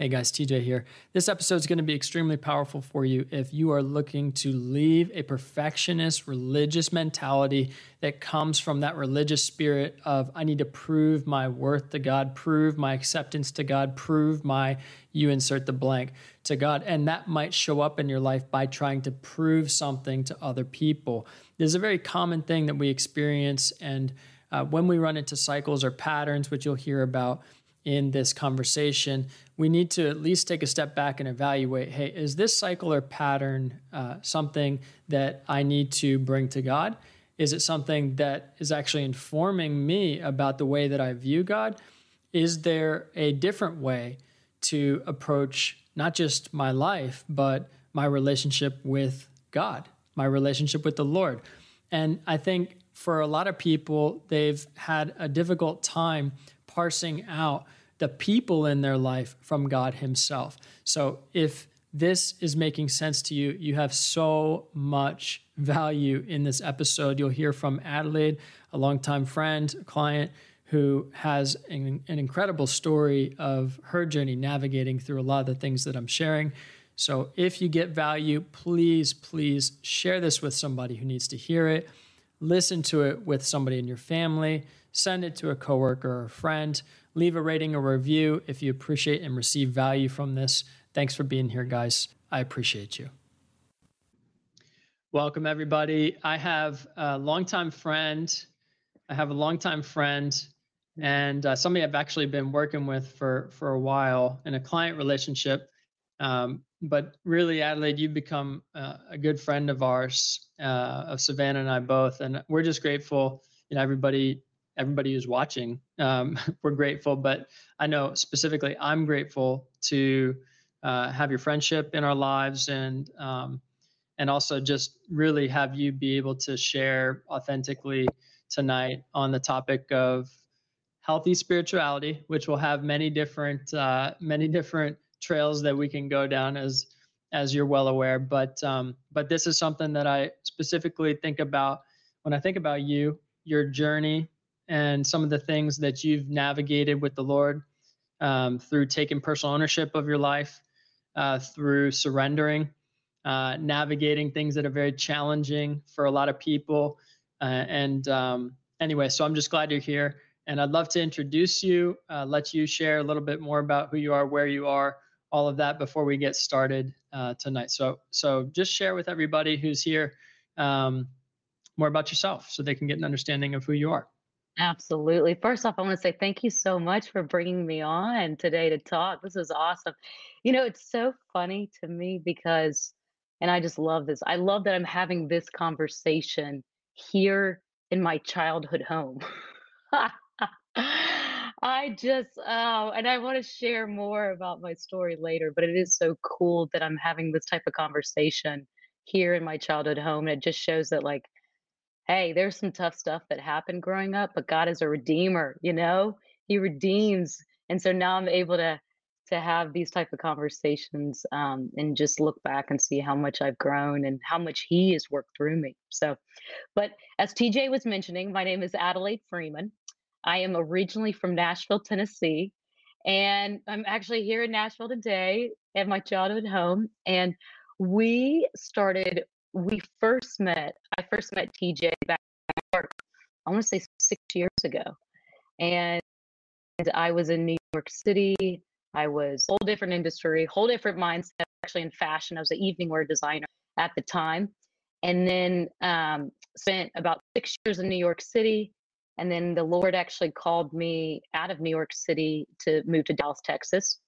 Hey guys, TJ here. This episode is going to be extremely powerful for you if you are looking to leave a perfectionist religious mentality that comes from that religious spirit of I need to prove my worth to God, prove my acceptance to God, prove my you insert the blank to God. And that might show up in your life by trying to prove something to other people. This is a very common thing that we experience. And uh, when we run into cycles or patterns, which you'll hear about, in this conversation, we need to at least take a step back and evaluate hey, is this cycle or pattern uh, something that I need to bring to God? Is it something that is actually informing me about the way that I view God? Is there a different way to approach not just my life, but my relationship with God, my relationship with the Lord? And I think for a lot of people, they've had a difficult time parsing out the people in their life from God Himself. So if this is making sense to you, you have so much value in this episode. You'll hear from Adelaide, a longtime friend, client who has an, an, incredible story of her journey navigating through a lot of the things that I'm sharing. So if you get value, please, please share this with somebody who needs to hear it. Listen to it with somebody in your family send it to a coworker or a friend. Leave a rating or review if you appreciate and receive value from this. Thanks for being here, guys. I appreciate you. Welcome, everybody. I have a longtime friend. I have a longtime friend and uh, somebody I've actually been working with for, for a while in a client relationship. Um, but really, Adelaide, you've become uh, a good friend of ours, uh, of Savannah and I both. And we're just grateful, you know, everybody everybody who's watching. Um, we're grateful, but I know specifically I'm grateful to uh, have your friendship in our lives and um, and also just really have you be able to share authentically tonight on the topic of healthy spirituality, which will have many different uh, many different trails that we can go down as as you're well aware. But um, but this is something that I specifically think about when I think about you, your journey, and some of the things that you've navigated with the Lord um, through taking personal ownership of your life, uh, through surrendering, uh, navigating things that are very challenging for a lot of people. Uh, and um, anyway, so I'm just glad you're here. And I'd love to introduce you, uh, let you share a little bit more about who you are, where you are, all of that before we get started uh, tonight. So, so just share with everybody who's here um, more about yourself so they can get an understanding of who you are. Absolutely. First off, I want to say thank you so much for bringing me on today to talk. This is awesome. You know, it's so funny to me because, and I just love this. I love that I'm having this conversation here in my childhood home. I just, oh, and I want to share more about my story later, but it is so cool that I'm having this type of conversation here in my childhood home. And it just shows that, like, hey, there's some tough stuff that happened growing up, but God is a redeemer, you know? He redeems. And so now I'm able to to have these type of conversations um, and just look back and see how much I've grown and how much he has worked through me. So, but as TJ was mentioning, my name is Adelaide Freeman. I am originally from Nashville, Tennessee, and I'm actually here in Nashville today at my childhood home. And we started we first met, I first met TJ back in New York, I want to say six years ago. And I was in New York City. I was whole different industry, whole different mindset, actually in fashion. I was an evening wear designer at the time. And then um, spent about six years in New York City. And then the Lord actually called me out of New York City to move to Dallas, Texas.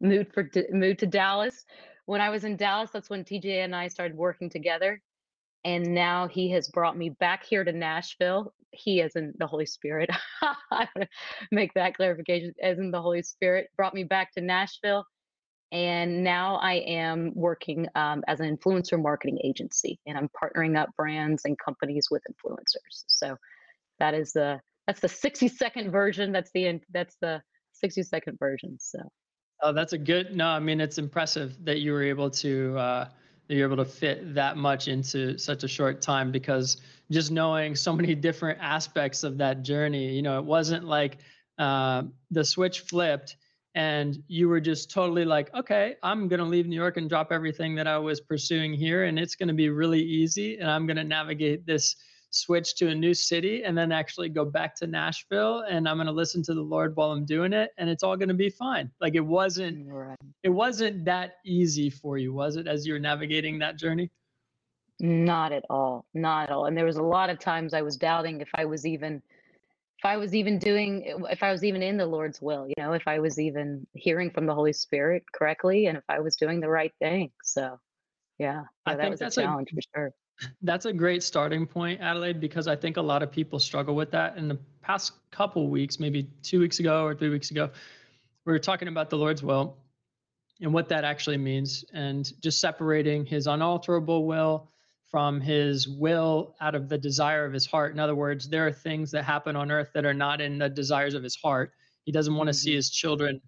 Moved for moved to Dallas when I was in Dallas, that's when TJ and I started working together. And now he has brought me back here to Nashville. He, is in the Holy Spirit, I want to make that clarification, as in the Holy Spirit, brought me back to Nashville. And now I am working um, as an influencer marketing agency, and I'm partnering up brands and companies with influencers. So that is the that's the 60 second version. That's the that's the 60 second version. So Oh, that's a good. No, I mean it's impressive that you were able to uh, that you're able to fit that much into such a short time because just knowing so many different aspects of that journey, you know, it wasn't like uh, the switch flipped and you were just totally like, okay, I'm going to leave New York and drop everything that I was pursuing here, and it's going to be really easy, and I'm going to navigate this switch to a new city and then actually go back to Nashville and I'm going to listen to the Lord while I'm doing it and it's all going to be fine. Like it wasn't right. it wasn't that easy for you, was it as you were navigating that journey? Not at all. Not at all. And there was a lot of times I was doubting if I was even if I was even doing if I was even in the Lord's will, you know, if I was even hearing from the Holy Spirit correctly and if I was doing the right thing. So, yeah, yeah that was a challenge a, for sure that's a great starting point, Adelaide, because I think a lot of people struggle with that. In the past couple weeks, maybe two weeks ago or three weeks ago, we were talking about the Lord's will and what that actually means, and just separating his unalterable will from his will out of the desire of his heart. In other words, there are things that happen on earth that are not in the desires of his heart. He doesn't want to see mm-hmm. his children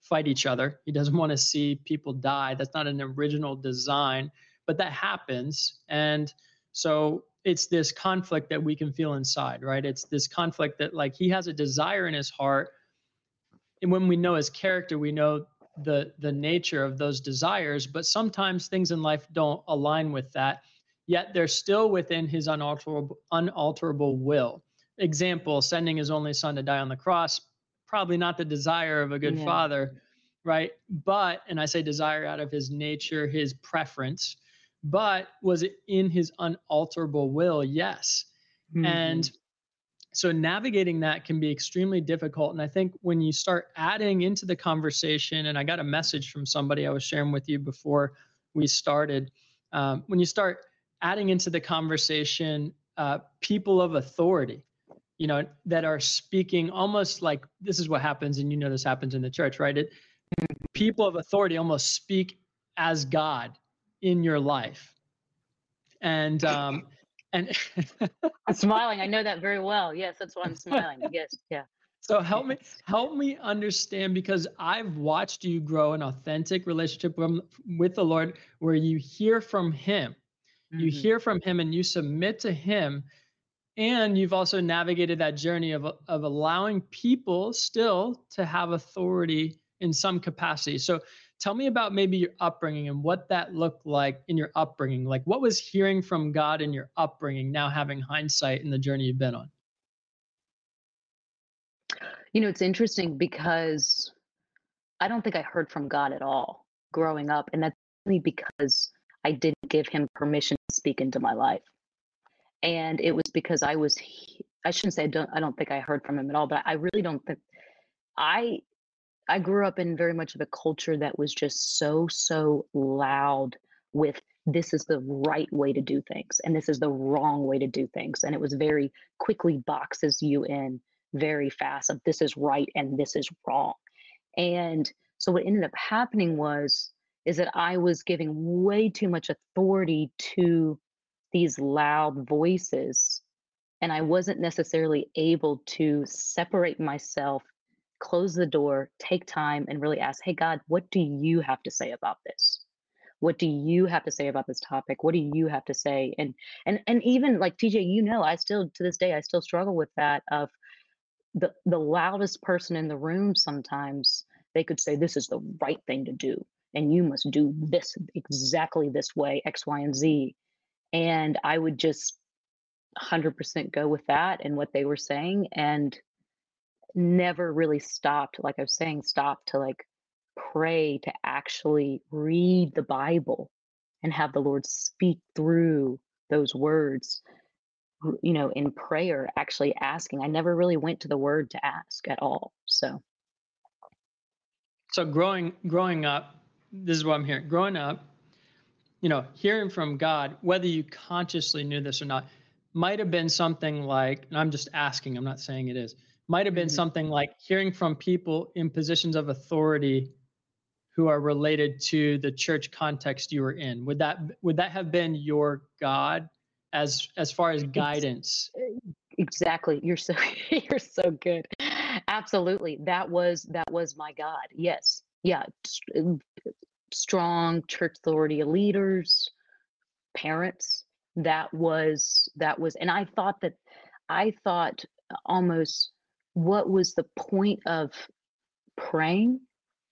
fight each other. He doesn't want to see people die. That's not an original design but that happens. And so it's this conflict that we can feel inside, right? It's this conflict that like he has a desire in his heart. And when we know his character, we know the the nature of those desires, but sometimes things in life don't align with that. Yet they're still within his unalterable unalterable will. Example, sending his only son to die on the cross, probably not the desire of a good yeah. father, right? But, and I say desire out of his nature, his preference, but was it in his unalterable will? Yes. Mm-hmm. And so navigating that can be extremely difficult. And I think when you start adding into the conversation, and I got a message from somebody I was sharing with you before we started, um, when you start adding into the conversation uh, people of authority, you know, that are speaking almost like this is what happens, and you know this happens in the church, right? It, people of authority almost speak as God in your life. And um and i'm smiling. I know that very well. Yes that's why i'm smiling. Yes yeah. So help me help me understand because i've watched you grow an authentic relationship with with the lord where you hear from him. Mm-hmm. you hear from him and you submit to him. And you've also navigated that journey of, of allowing people still to have authority in some capacity. So tell me about maybe your upbringing and what that looked like in your upbringing. Like, what was hearing from God in your upbringing now having hindsight in the journey you've been on? You know, it's interesting because I don't think I heard from God at all growing up. And that's only because I didn't give him permission to speak into my life. And it was because I was, I shouldn't say I don't, I don't think I heard from him at all, but I really don't think I I grew up in very much of a culture that was just so, so loud with this is the right way to do things and this is the wrong way to do things. And it was very quickly boxes you in very fast of this is right and this is wrong. And so what ended up happening was is that I was giving way too much authority to these loud voices and I wasn't necessarily able to separate myself close the door, take time, and really ask, hey, God, what do you have to say about this? What do you have to say about this topic? What do you have to say? And and and even like TJ, you know, I still to this day I still struggle with that of the the loudest person in the room sometimes they could say this is the right thing to do and you must do this exactly this way x y and z and i would just 100% go with that and what they were saying and never really stopped, like I was saying, stopped to like pray to actually read the Bible and have the Lord speak through those words, you know, in prayer, actually asking. I never really went to the word to ask at all. So so growing growing up, this is what I'm hearing. Growing up, you know, hearing from God, whether you consciously knew this or not, might have been something like, and I'm just asking, I'm not saying it is, might have been mm-hmm. something like hearing from people in positions of authority who are related to the church context you were in. Would that would that have been your god as as far as guidance? exactly. You're so you're so good. Absolutely. That was that was my god. Yes. Yeah. Strong church authority leaders parents. That was that was and i thought that i thought almost what was the point of praying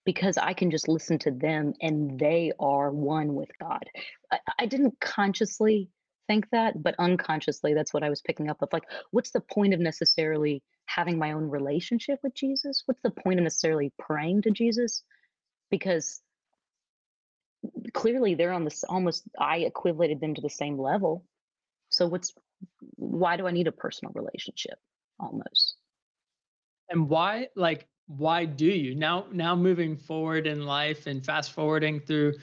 because I can just listen to them and they are one with God. I, I didn't consciously think that, but unconsciously, that's what I was picking up of like, what's the point of necessarily having my own relationship with Jesus? What's the point of necessarily praying to Jesus? Because clearly they're on this almost, I equated them to the same level. So what's, why do I need a personal relationship almost? And why, like, why do you? Now now moving forward in life and fast forwarding through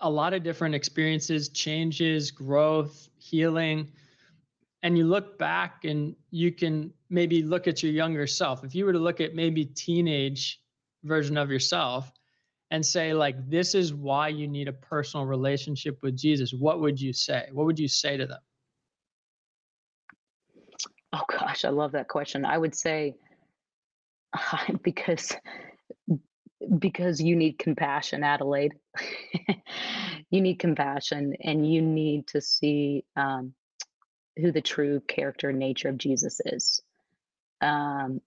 a lot of different experiences changes growth healing and you look back and you can maybe look at your younger self. If you were to look at maybe teenage version of yourself and say like this is why you need a personal relationship with jesus what would you say? What would you say to them? Oh gosh i love that question. I would say because because you need compassion, Adelaide. you need compassion, and you need to see um, who the true character and nature of Jesus is. Um,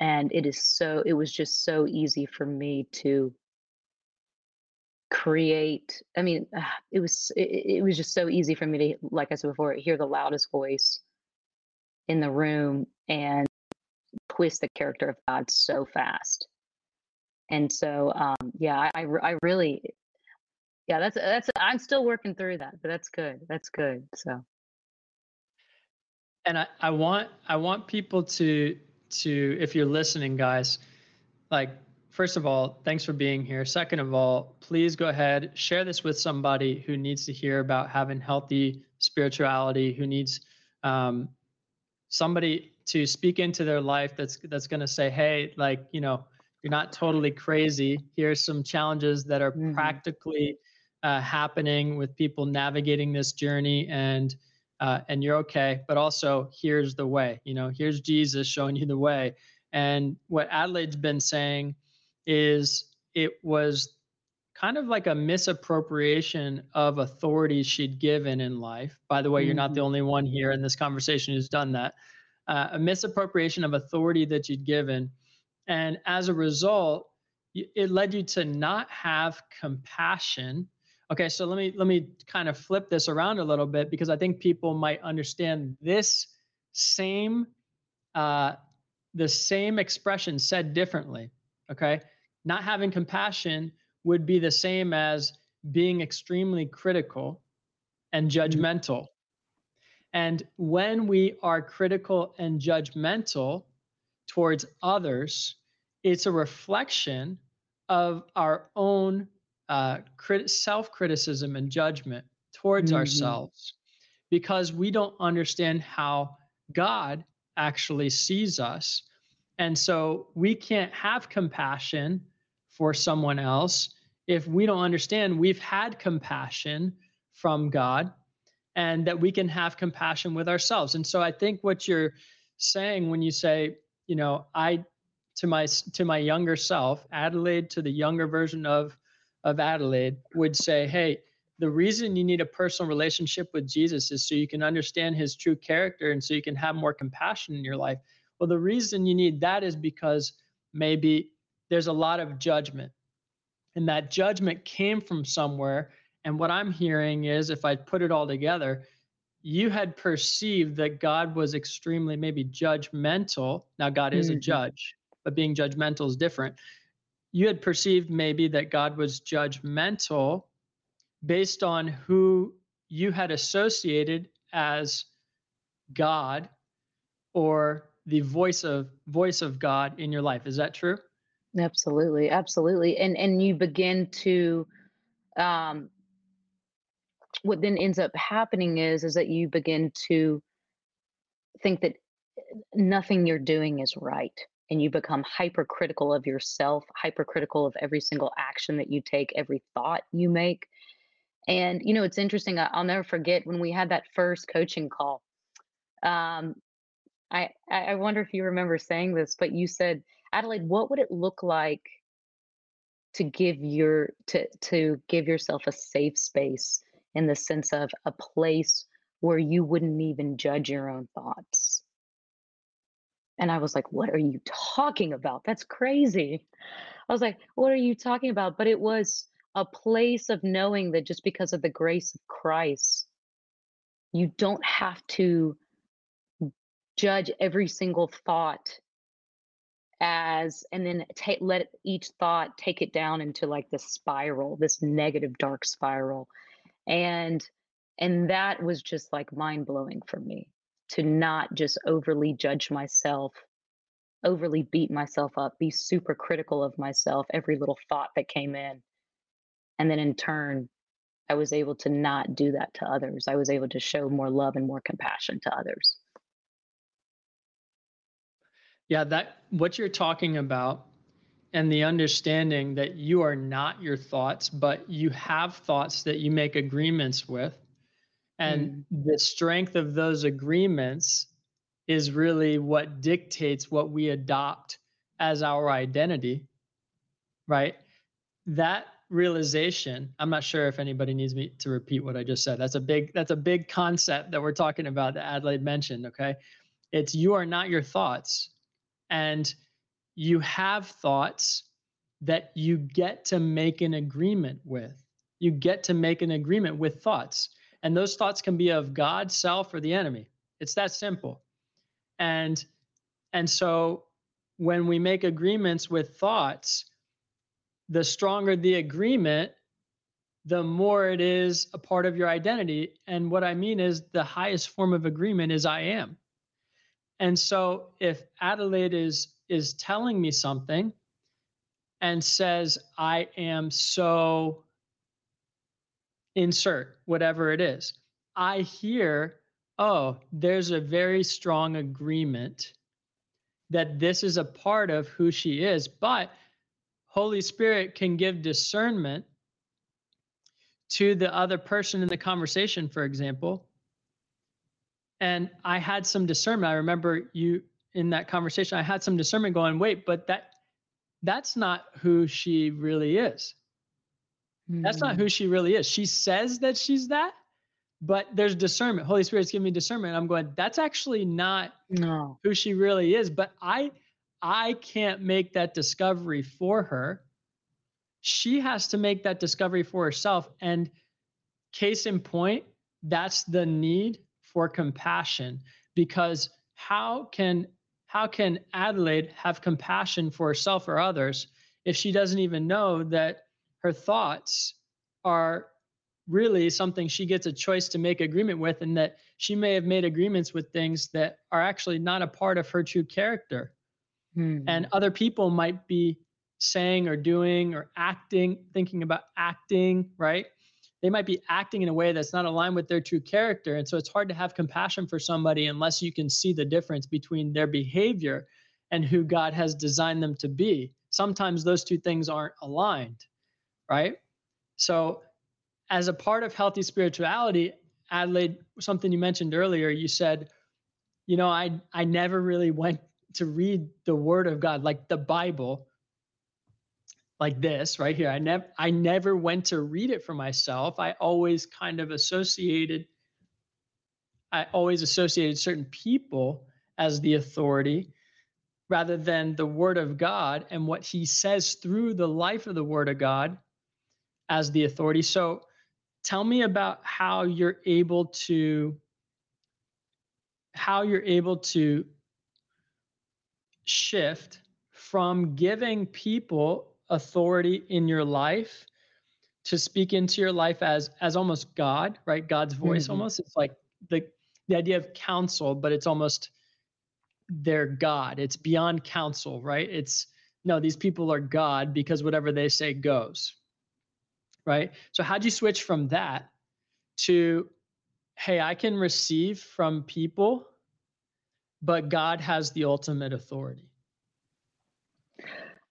and it is so. It was just so easy for me to create. I mean, it was it, it was just so easy for me to, like I said before, hear the loudest voice in the room and twist the character of God so fast. And so, um, yeah, I, I, really, yeah, that's, that's, I'm still working through that, but that's good. That's good. So. And I, I want, I want people to, to, if you're listening, guys, like, first of all, thanks for being here. Second of all, please go ahead, share this with somebody who needs to hear about having healthy spirituality, who needs um, somebody to speak into their life that's that's going to say hey like you know you're not totally crazy here's some challenges that are mm-hmm. practically uh, happening with people navigating this journey and uh, and you're okay but also here's the way you know here's jesus showing you the way and what adelaide's been saying is it was kind of like a misappropriation of authority she'd given in life by the way mm-hmm. you're not the mm-hmm. only one here in this conversation who's done that uh, a misappropriation of authority that you'd given. And as a result, it led you to not have compassion. Okay, so let me let me kind of flip this around a little bit because I think people might understand this same uh, the same expression said differently. Okay, not having compassion would be the same as being extremely critical and mm-hmm. judgmental. And when we are critical and judgmental towards others, it's a reflection of our own uh, crit- self criticism and judgment towards mm-hmm. ourselves because we don't understand how God actually sees us. And so we can't have compassion for someone else if we don't understand we've had compassion from God and that we can have compassion with ourselves. And so I think what you're saying when you say, you know, I to my to my younger self, Adelaide to the younger version of of Adelaide would say, hey, the reason you need a personal relationship with Jesus is so you can understand his true character and so you can have more compassion in your life. Well, the reason you need that is because maybe there's a lot of judgment. And that judgment came from somewhere and what I'm hearing is if I put it all together, you had perceived that God was extremely maybe judgmental. Now, God is mm-hmm. a judge, but being judgmental is different. You had perceived maybe that God was judgmental based on who you had associated as God or the voice of voice of God in your life. Is that true? Absolutely, absolutely. And and you begin to um what then ends up happening is is that you begin to think that nothing you're doing is right and you become hypercritical of yourself hypercritical of every single action that you take every thought you make. And you know it's interesting i'll never forget when we had that first coaching call. Um, I, I wonder if you remember saying this, but you said, Adelaide, what would it look like to give your to to give yourself a safe space in the sense of a place where you wouldn't even judge your own thoughts. And I was like, what are you talking about? That's crazy. I was like, "What are you talking about?" But it was a place of knowing that just because of the grace of Christ, you don't have to judge every single thought as and then take let each thought take it down into like this spiral this negative dark spiral and and that was just like mind blowing for me to not just overly judge myself overly beat myself up be super critical of myself every little thought that came in and then in turn i was able to not do that to others. I was able to show more love and more compassion to others. Yeah, that what you're talking about and the understanding that you are not your thoughts, but you have thoughts that you make agreements with. And mm. the strength of those agreements is really what dictates what we adopt as our identity, right? That realization, I'm not sure if anybody needs me to repeat what I just said. That's a big that's a big concept that we're talking about that Adelaide mentioned, okay? It's you are not your thoughts and you have thoughts that you get to make an agreement with. You get to make an agreement with thoughts. And those thoughts can be of God, self, or the enemy. It's that simple. And and so when we make agreements with thoughts, the stronger the agreement, the more it is a part of your identity. And what I mean is the highest form of agreement is I am. And so if Adelaide is is telling me something and says I am so insert whatever it is, I hear, oh, there's a very strong agreement that this is a part of who she is, but Holy Spirit can give discernment to the other person in the conversation, for example, and I had some discernment. I remember you in that conversation, I had some discernment going, wait, but that that's not who she really is. Mm. That's not who hmm. she really is. She says that she's that, but there's discernment. Holy Spirit's giving me discernment. I'm going, that's actually not no. who she really is. But I I can't make that discovery for her. She has to make that discovery for herself. And case in point, that's the need for compassion because how can how can Adelaide have compassion for herself or others if she doesn't even know that her thoughts are really something she gets a choice to make agreement with and that she may have made agreements with things that are actually not a part of her true character mm-hmm. and other people might be saying or doing or acting thinking about acting right they might be acting in a way that's not aligned with their true character. And so it's hard to have compassion for somebody unless you can see the difference between their behavior and who God has designed them to be. Sometimes those two things aren't aligned, right? So, as a part of healthy spirituality, Adelaide, something you mentioned earlier, you said, you know, I I never really went to read the word of God, like the Bible, like this right here. I never I never went to read it for myself. I always kind of associated I always associated certain people as the authority rather than the word of God and what he says through the life of the word of God as the authority. So tell me about how you're able to how you're able to shift from giving people authority in your life to speak into your life as as almost God, right? God's voice mm-hmm. almost. It's like the the idea of counsel, but it's almost their God. It's beyond counsel, right? It's no, these people are God because whatever they say goes. Right? So how'd you switch from that to hey, I can receive from people, but God has the ultimate authority?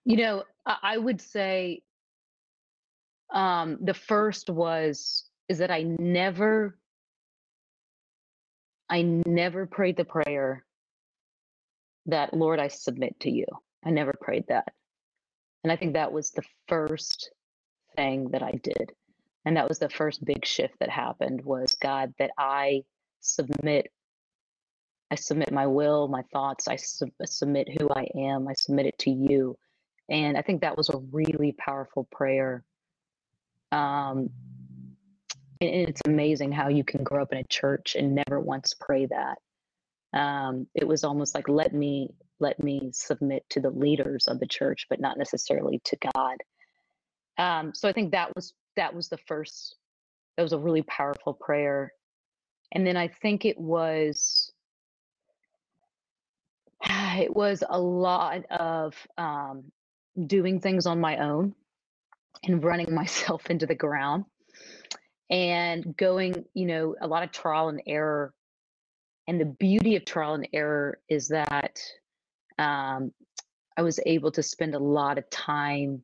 You know, I would say um, the first was is that I never I never prayed the prayer that Lord I submit to you. I never prayed that. And I think that was the first thing that I did. And that was the first big shift that happened was God that I submit I submit my will, my thoughts, I sub- submit who I am, I submit it to you And I think that was a really powerful prayer. Um, and it's amazing how you can grow up in a church and never once pray that. Um, it was almost like let me let me submit to the leaders of the church, but not necessarily to God. Um, so I think that was that was the first. That was a really powerful prayer, and then I think it was it was a lot of um, doing things on my own and running myself into the ground and going, you know, a lot of trial and error. And the beauty of trial and error is that um, I was able to spend a lot of time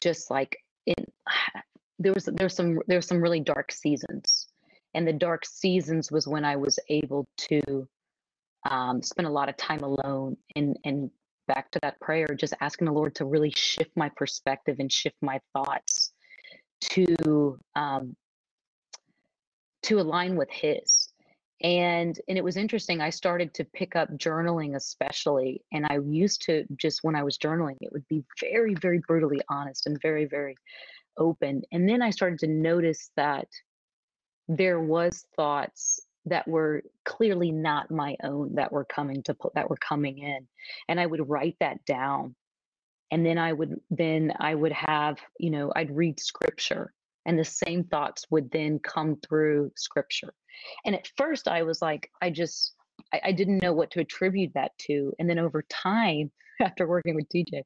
just like in there was there's some there's some really dark seasons and the dark seasons was when i was able to um, spend a lot of time alone and and back to that prayer just asking the lord to really shift my perspective and shift my thoughts to um, to align with his. And and it was interesting i started to pick up journaling especially and i used to just when i was journaling it would be very very brutally honest and very very open. And then i started to notice that there was thoughts that were clearly not my own that were coming to that were coming in and i would write that down and then i would then i would have you know i'd read scripture and the same thoughts would then come through scripture and at first i was like i just I, I didn't know what to attribute that to and then over time after working with TJ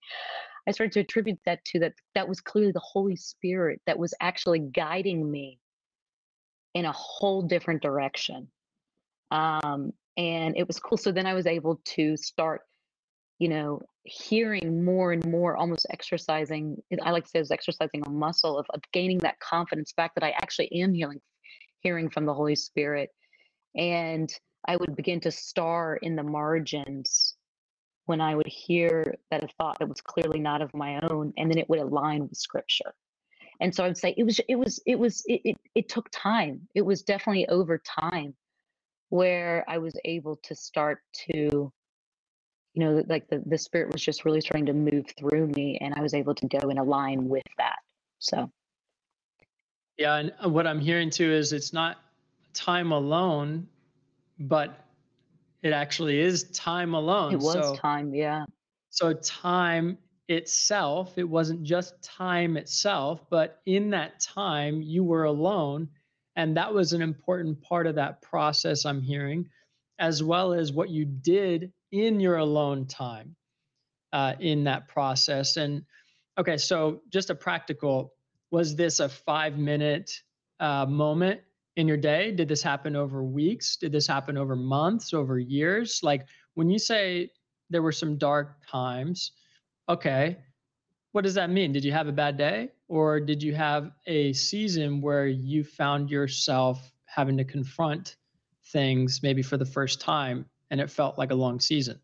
i started to attribute that to that that was clearly the holy spirit that was actually guiding me in a whole different direction. Um, and it was cool. So then I was able to start, you know, hearing more and more, almost exercising. I like to say it was exercising a muscle of, of gaining that confidence back that I actually am hearing, hearing from the Holy Spirit. And I would begin to star in the margins when I would hear that a thought that was clearly not of my own, and then it would align with scripture and so i would say it was it was it was it, it, it took time. It was definitely over time where i was able to start to you know like the, the spirit was just really starting to move through me and i was able to go and align with that. So. Yeah and uh, what i'm hearing too is it's not time alone but it actually is time alone. it was so, time yeah. so time itself. It wasn't just time itself, but in that time, you were alone. And that was an important part of that process, I'm hearing, as well as what you did in your alone time uh, in that process. And okay, so just a practical was this a five minute uh, moment in your day? Did this happen over weeks? Did this happen over months, over years? Like when you say there were some dark times, okay, what does that mean? Did you have a bad day? Or did you have a season where you found yourself having to confront things maybe for the first time and it felt like a long season?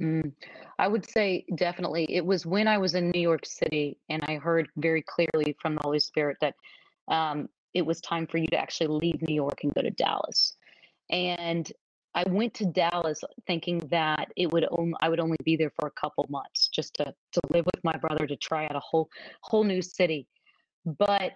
Mm, I would say definitely. It was when I was in New York City and I heard very clearly from the Holy Spirit that um, it was time for you to actually leave New York and go to Dallas. And I went to Dallas thinking that it would only, I would only be there for a couple months just to to live with my brother to try out a whole whole new city. But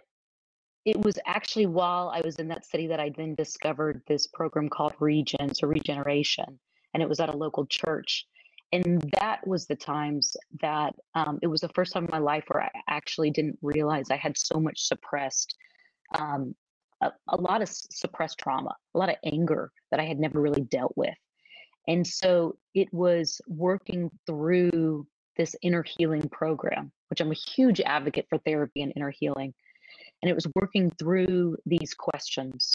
it was actually while I was in that city that I then discovered this program called Regen or Regeneration, and it was at a local church. And that was the times that um, it was the first time in my life where I actually didn't realize I had so much suppressed um, a, a lot of suppressed trauma, a lot of anger that I had never really dealt with. And so it was working through this inner healing program, which I'm a huge advocate for therapy and inner healing. And it was working through these questions,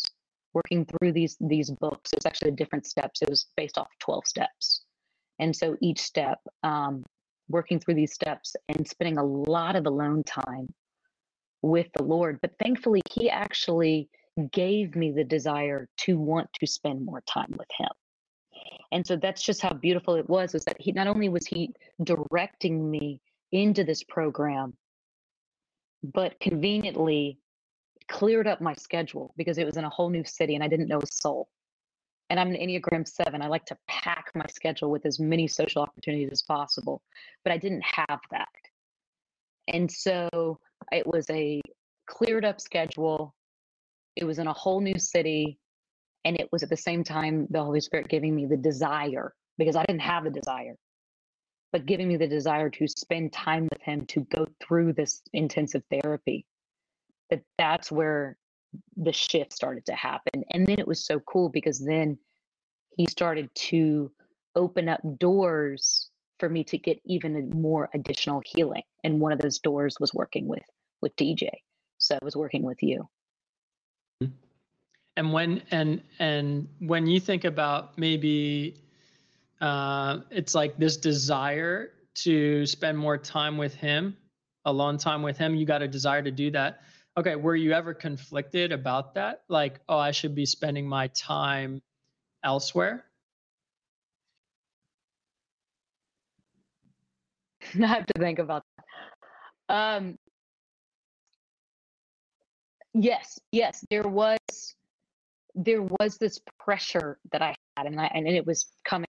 working through these these books. It was actually different steps. It was based off 12 steps. And so each step, um, working through these steps and spending a lot of alone time with the Lord. But thankfully, He actually gave me the desire to want to spend more time with Him. And so that's just how beautiful it was is that he not only was he directing me into this program, but conveniently cleared up my schedule because it was in a whole new city and I didn't know a soul. and I'm an Enneagram 7. I like to pack my schedule with as many social opportunities as possible, but I didn't have that. And so it was a cleared up schedule. It was in a whole new city. And it was at the same time the Holy Spirit giving me the desire because I didn't have the desire, but giving me the desire to spend time with Him to go through this intensive therapy. That that's where the shift started to happen. And then it was so cool because then he started to open up doors for me to get even more additional healing. And one of those doors was working with with TJ. So I was working with you. And when and and when you think about maybe uh, it's like this desire to spend more time with him, alone time with him, you got a desire to do that Okay, were you ever conflicted about that? Like, oh, I should be spending my time elsewhere? I have to think about that. Um, yes, yes, there was there was this pressure that I had, and I and it was coming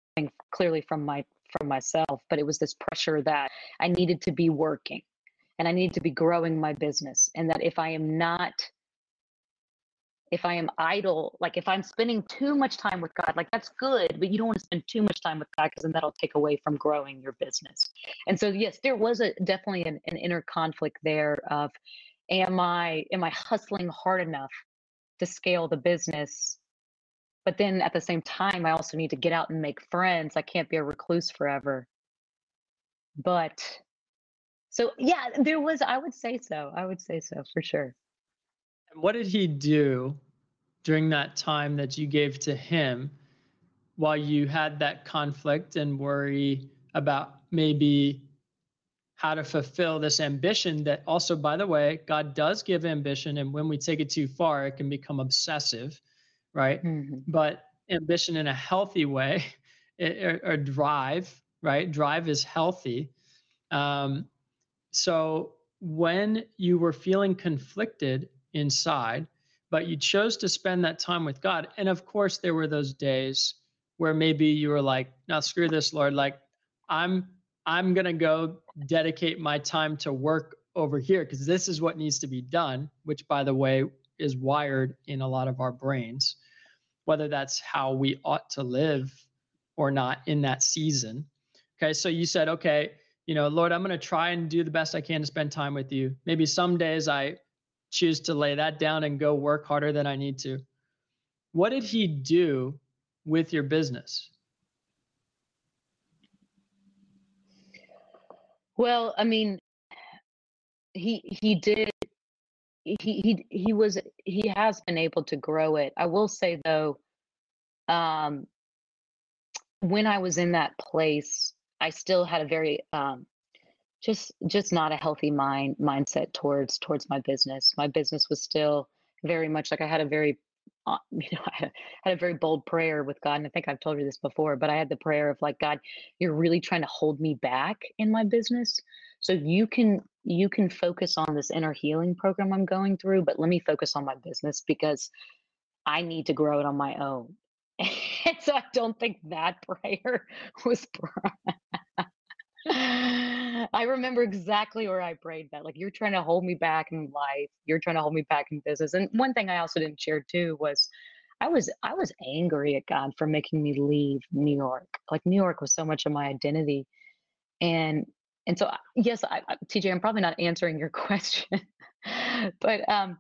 clearly from my from myself, but it was this pressure that I needed to be working and I need to be growing my business. And that if I am not, if I am idle, like if I'm spending too much time with God, like that's good, but you don't want to spend too much time with God because then that'll take away from growing your business. And so, yes, there was a definitely an, an inner conflict there of, am I am I hustling hard enough to scale the business? But then at the same time, I also need to get out and make friends. I can't be a recluse forever. But so yeah, there was. I would say so. I would say so for sure. And what did he do during that time that you gave to him while you had that conflict and worry about maybe how to fulfill this ambition that also by the way god does give ambition. And when we take it too far it can become obsessive right? Mm-hmm. but ambition in a healthy way or, or, drive right? Drive is healthy. Um, so when you were feeling conflicted inside, but you chose to spend that time with God, and of course, there were those days where maybe you were like, now screw this, Lord, like I'm I'm to go dedicate my time to work over here because this is what needs to be done, which by the way is wired in a lot of our brains, whether that's how we ought to live or not in that season. Okay, so you said, okay, you know, Lord, I'm going to try and do the best I can to spend time with you. Maybe some days I choose to lay that down and go work harder than I need to. What did he do with your business? Well, I mean, he he did he he he was he has been able to grow it. I will say though, um, when I was in that place, I still had a very um, just just not a healthy mind mindset towards towards my business. My business was still very much like I had a very uh, you know I had a very bold prayer with God, and I think I've told you this before, but I had the prayer of like God, you're really trying to hold me back in my business, so you can you can focus on this inner healing program I'm going through, but let me focus on my business because I need to grow it on my own. So I don't think that prayer was I remember exactly where I prayed that. Like, you're trying to hold me back in life. You're trying to hold me back in business. And one thing I also didn't share too was I was I was angry at God for making me leave New York. Like New York was so much of my identity. And and so yes, I, TJ, I'm probably not answering your question. but um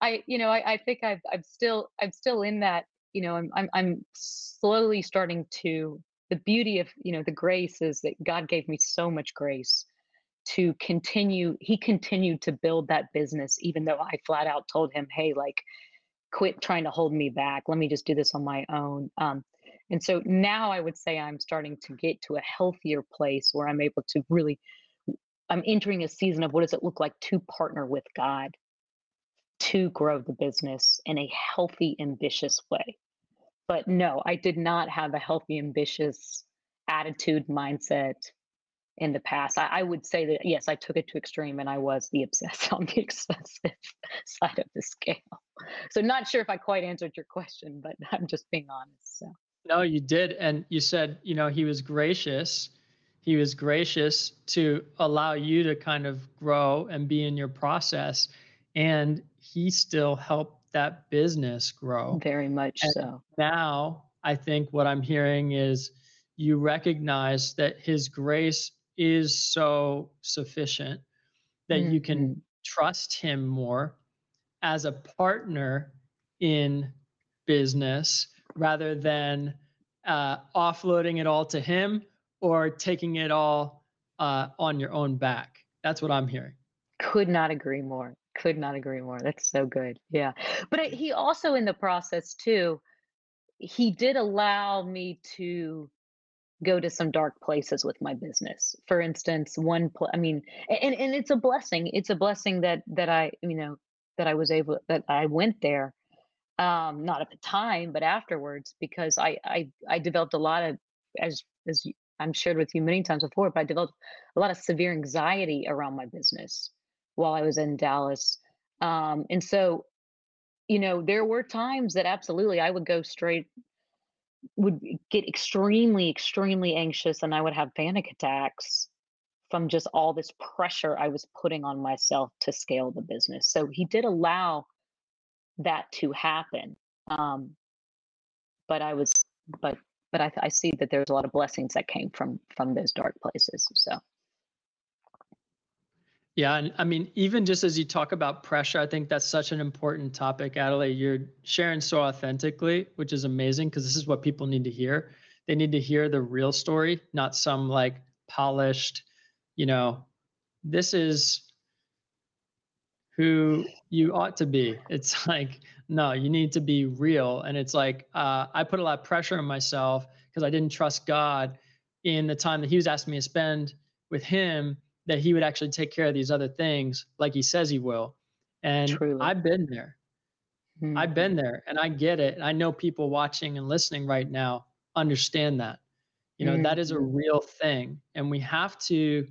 I you know, I, I think I've I'm still I'm still in that, you know, I'm I'm I'm slowly starting to the beauty of you know the grace is that god gave me so much grace to continue he continued to build that business even though i flat out told him hey like quit trying to hold me back. Let me just do this on my own. Um, and so now i would say i'm starting to get to a healthier place where i'm able to really i'm entering a season of what does it look like to partner with god to grow the business in a healthy ambitious way but no, I did not have a healthy, ambitious attitude, mindset in the past. I, I, would say that yes, I took it to extreme, and I was the obsessed on the excessive side of the scale. So, not sure if I quite answered your question, but I'm just being honest. So. No, you did. And you said, you know, he was gracious. He was gracious to allow you to kind of grow and be in your process. And he still helped that business grow. Very much and so. Now, I think what I'm hearing is you recognize that his grace is so sufficient that mm-hmm. you can mm-hmm. trust him more as a partner in business rather than uh, offloading it all to him or taking it all uh, on your own back. That's what I'm hearing. Could not agree more. Could not agree more. That's so good. Yeah. But he also, in the process, too, he did allow me to go to some dark places with my business. For instance, one pl- I mean, and and it's a blessing. It's a blessing that that I, you know, that I was able that I went there um not at the time but afterwards because I I I developed a lot of as as I'm shared with you many times before, but I developed a lot of severe anxiety around my business while I was in Dallas. Um, and so, you know, there were times that absolutely I would go straight would get extremely, extremely anxious and I would have panic attacks from just all this pressure I was putting on myself to scale the business. So he did allow that to happen. Um, but I was, but, but I, I see that there's a lot of blessings that came from, from those dark places. So. Yeah, and I mean, even just as you talk about pressure, I think that's such an important topic, Adelaide. You're sharing so authentically, which is amazing because this is what people need to hear. They need to hear the real story, not some like polished, you know, this is who you ought to be. It's like, no, you need to be real. And it's like, uh, I put a lot of pressure on myself because I didn't trust God in the time that He was asking me to spend with Him that he would actually take care of these other things like he says he will. And Truly. I've been there. Mm-hmm. I've been there and I get it. I know people watching and listening right now understand that. You know, mm-hmm. that is a mm-hmm. real thing. And we have to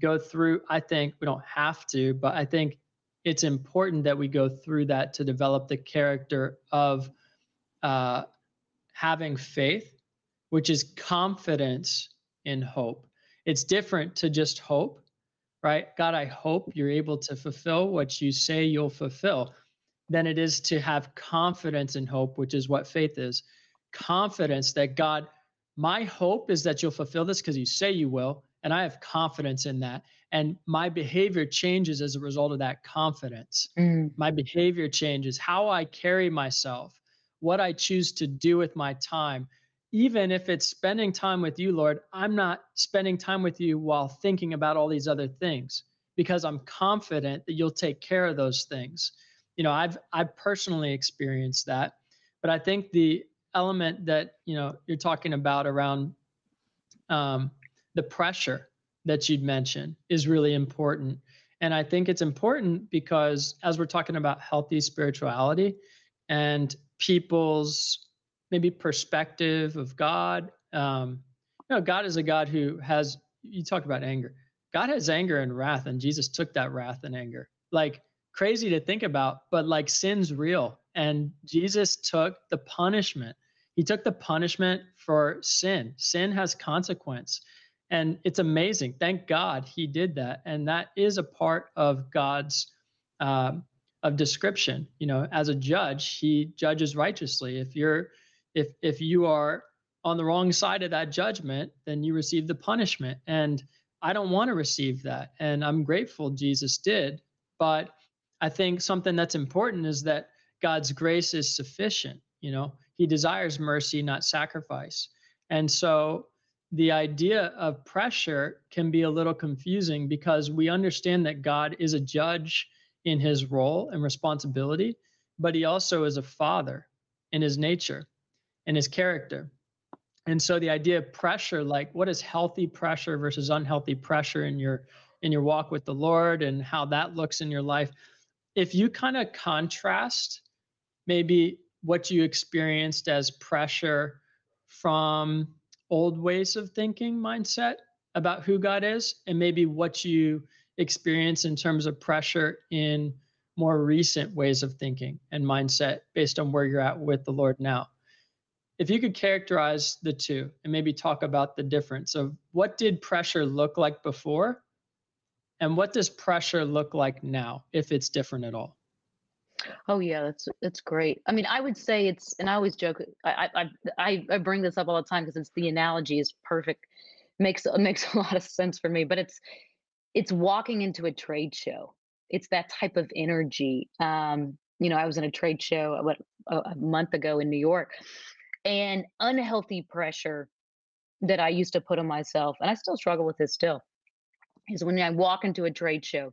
go through, I think we don't have to, but I think it's important that we go through that to develop the character of uh, having faith, which is confidence in hope. It's different to just hope right? God, I hope you're able to fulfill what you say you'll fulfill. Than it is to have confidence and hope, which is what faith is. Confidence that God, my hope is that you'll fulfill this because you say you will. And I have confidence in that. And my behavior changes as a result of that confidence. Mm. My behavior changes, how I carry myself, what I choose to do with my time, even if it's spending time with you, Lord, I'm not spending time with you while thinking about all these other things because I'm confident that you'll take care of those things. You know, I've I've personally experienced that, but I think the element that you know you're talking about around um, the pressure that you'd mentioned is really important. And I think it's important because as we're talking about healthy spirituality and people's maybe perspective of God. Um, you know, God is a God who has. You talk about anger. God has anger and wrath, and Jesus took that wrath and anger. Like crazy to think about, but like sin's real, and Jesus took the punishment. He took the punishment for sin. Sin has consequence. And it's amazing. Thank God he did that. And that is a part of God's uh, of description. You know, as a judge, he judges righteously. If you're if if you are on the wrong side of that judgment, then you receive the punishment. And I don't want to receive that. And I'm grateful Jesus did. But I think something that's important is that God's grace is sufficient. You know, He desires mercy, not sacrifice. And so the idea of pressure can be a little confusing because we understand that God is a judge in his role and responsibility, but he also is a father in his nature and his character. And so the idea of pressure, like what is healthy pressure versus unhealthy pressure in your in your walk with the Lord and how that looks in your life. If you kind of contrast maybe what you experienced as pressure from old ways of thinking mindset about who God is and maybe what you experience in terms of pressure in more recent ways of thinking and mindset based on where you're at with the Lord now if you could characterize the two and maybe talk about the difference of what did pressure look like before and what does pressure look like now if it's different at all Oh yeah, that's that's great. I mean, I would say it's, and I always joke. I I I, bring this up all the time because it's the analogy is perfect. Makes makes a lot of sense for me. But it's it's walking into a trade show. It's that type of energy. Um, you know, I was in a trade show what a, a month ago in New York, and unhealthy pressure that I used to put on myself, and I still struggle with this still, is when I walk into a trade show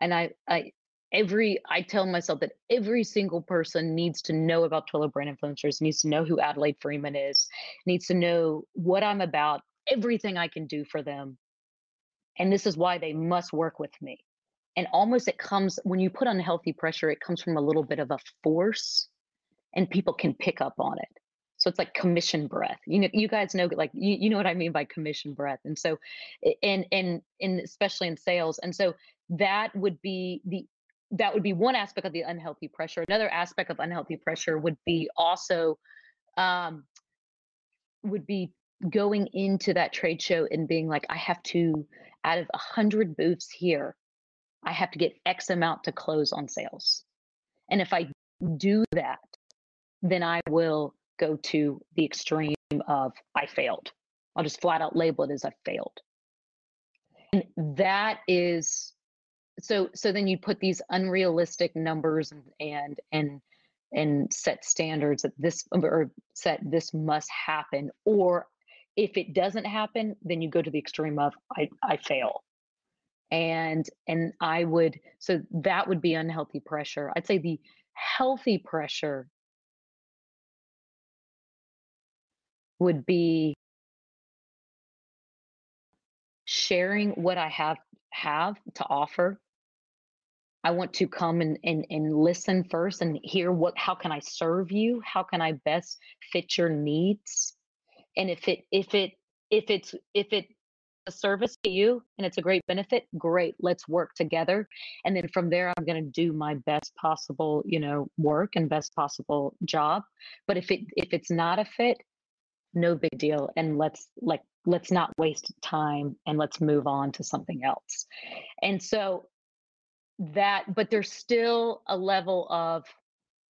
and I, I every I tell myself that every single person needs to know about Twilio brand influencers, needs to know who Adelaide Freeman is, needs to know what I'm about, everything I can do for them. And this is why they must work with me. And almost it comes when you put unhealthy pressure, it comes from a little bit of a force and people can pick up on it. So it's like commission breath. You know, you guys know like you, you know what I mean by commission breath. And so and and and especially in sales. And so that would be the that would be one aspect of the unhealthy pressure. Another aspect of unhealthy pressure would be also um, would be going into that trade show and being like, I have to, out of a hundred booths here, I have to get X amount to close on sales. And if I do that, then I will go to the extreme of I failed. I'll just flat out label it as I failed. And that is so so then you put these unrealistic numbers and and and and set standards that this or set this must happen or if it doesn't happen then you go to the extreme of i i fail and and i would so that would be unhealthy pressure i'd say the healthy pressure would be sharing what i have have to offer I want to come and, and, and listen first and hear what how can I serve you? How can I best fit your needs? And if it if it if it's if it a service to you and it's a great benefit, great, let's work together. And then from there I'm gonna do my best possible, you know, work and best possible job. But if it if it's not a fit, no big deal. And let's like let's not waste time and let's move on to something else. And so that but there's still a level of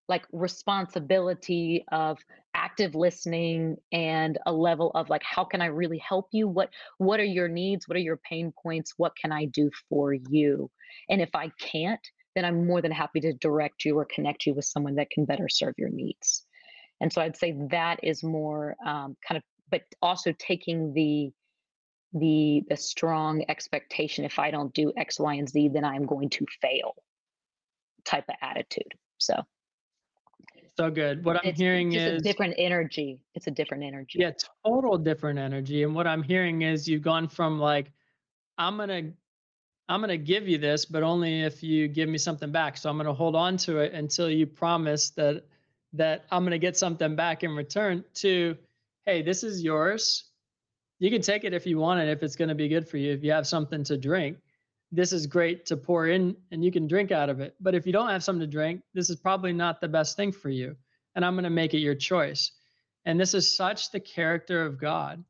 like responsibility of active listening and a level of like how can i really help you what what are your needs what are your pain points what can i do for you and if i can't then i'm more than happy to direct you or connect you with someone that can better serve your needs and so i'd say that is more um, kind of but also taking the the the strong expectation if i don't do x y and z then i'm going to fail type of attitude so. So good. What i'm it's hearing is a different energy. It's a different energy. Yeah total different energy and what i'm hearing is you've gone from like i'm gonna i'm gonna give you this but only if you give me something back so i'm gonna hold on to it until you promise that that i'm gonna get something back in return to hey this is yours. You can take it if you want it if it's going to be good for you if you have something to drink. This is great to pour in and you can drink out of it. But if you don't have something to drink this is probably not the best thing for you and i'm going to make it your choice. And this is such the character of god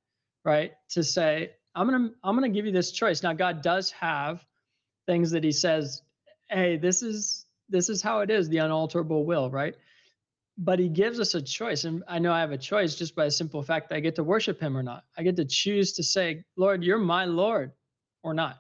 right? To say i'm going to i'm going to give you this choice. Now god does have things that he says hey this is this is how it is the unalterable will right but he gives us a choice. And I know I have a choice just by a simple fact that I get to worship him or not. I get to choose to say, Lord, you're my Lord or not.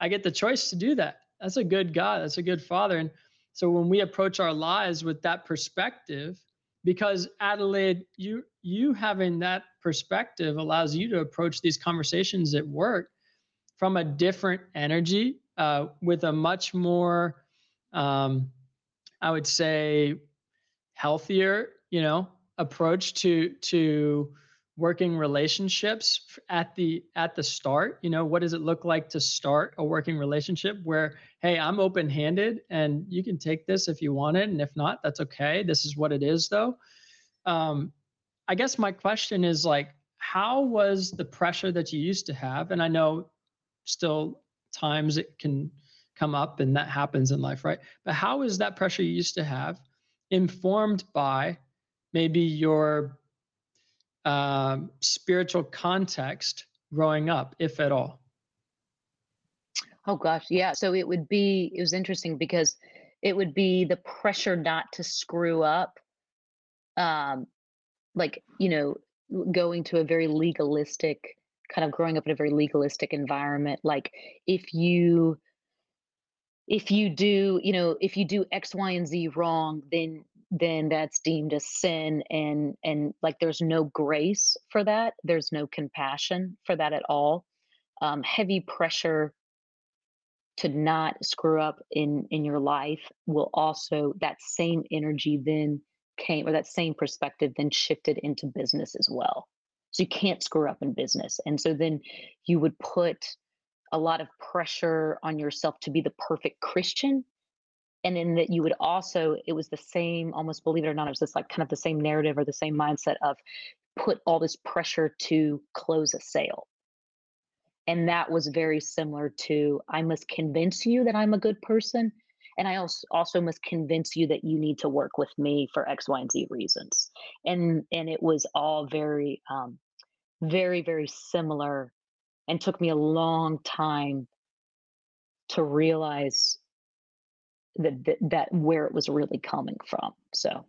I get the choice to do that. That's a good God. That's a good Father. And so when we approach our lives with that perspective, because Adelaide, you you having that perspective allows you to approach these conversations at work from a different energy, uh, with a much more, um, I would say, healthier, you know, approach to to working relationships at the at the start? You know what does it look like to start a working relationship where hey i'm open handed and you can take this if you want it and if not that's okay. This is what it is though. Um, i guess my question is like how was the pressure that you used to have? And i know still times it can come up and that happens in life right? But how is that pressure you used to have informed by maybe your um, spiritual context growing up, if at all? Oh gosh, yeah. So it would be it was interesting because it would be the pressure not to screw up. Um like, you know, going to a very legalistic kind of growing up in a very legalistic environment like if you if you do, you know, if you do X, Y, and Z wrong, then then that's deemed a sin and and like there's no grace for that. There's no compassion for that at all. Um, heavy pressure to not screw up in in your life will also that same energy then came or that same perspective then shifted into business as well so you can't screw up in business and so then you would put a lot of pressure on yourself to be the perfect christian and then that you would also it was the same almost believe it or not it was this like kind of the same narrative or the same mindset of put all this pressure to close a sale and that was very similar to I must convince you that I'm a good person. And I also also must convince you that you need to work with me for X, Y, and Z reasons. And and it was all very um, very, very similar and took me a long time to realize that, that that where it was really coming from. So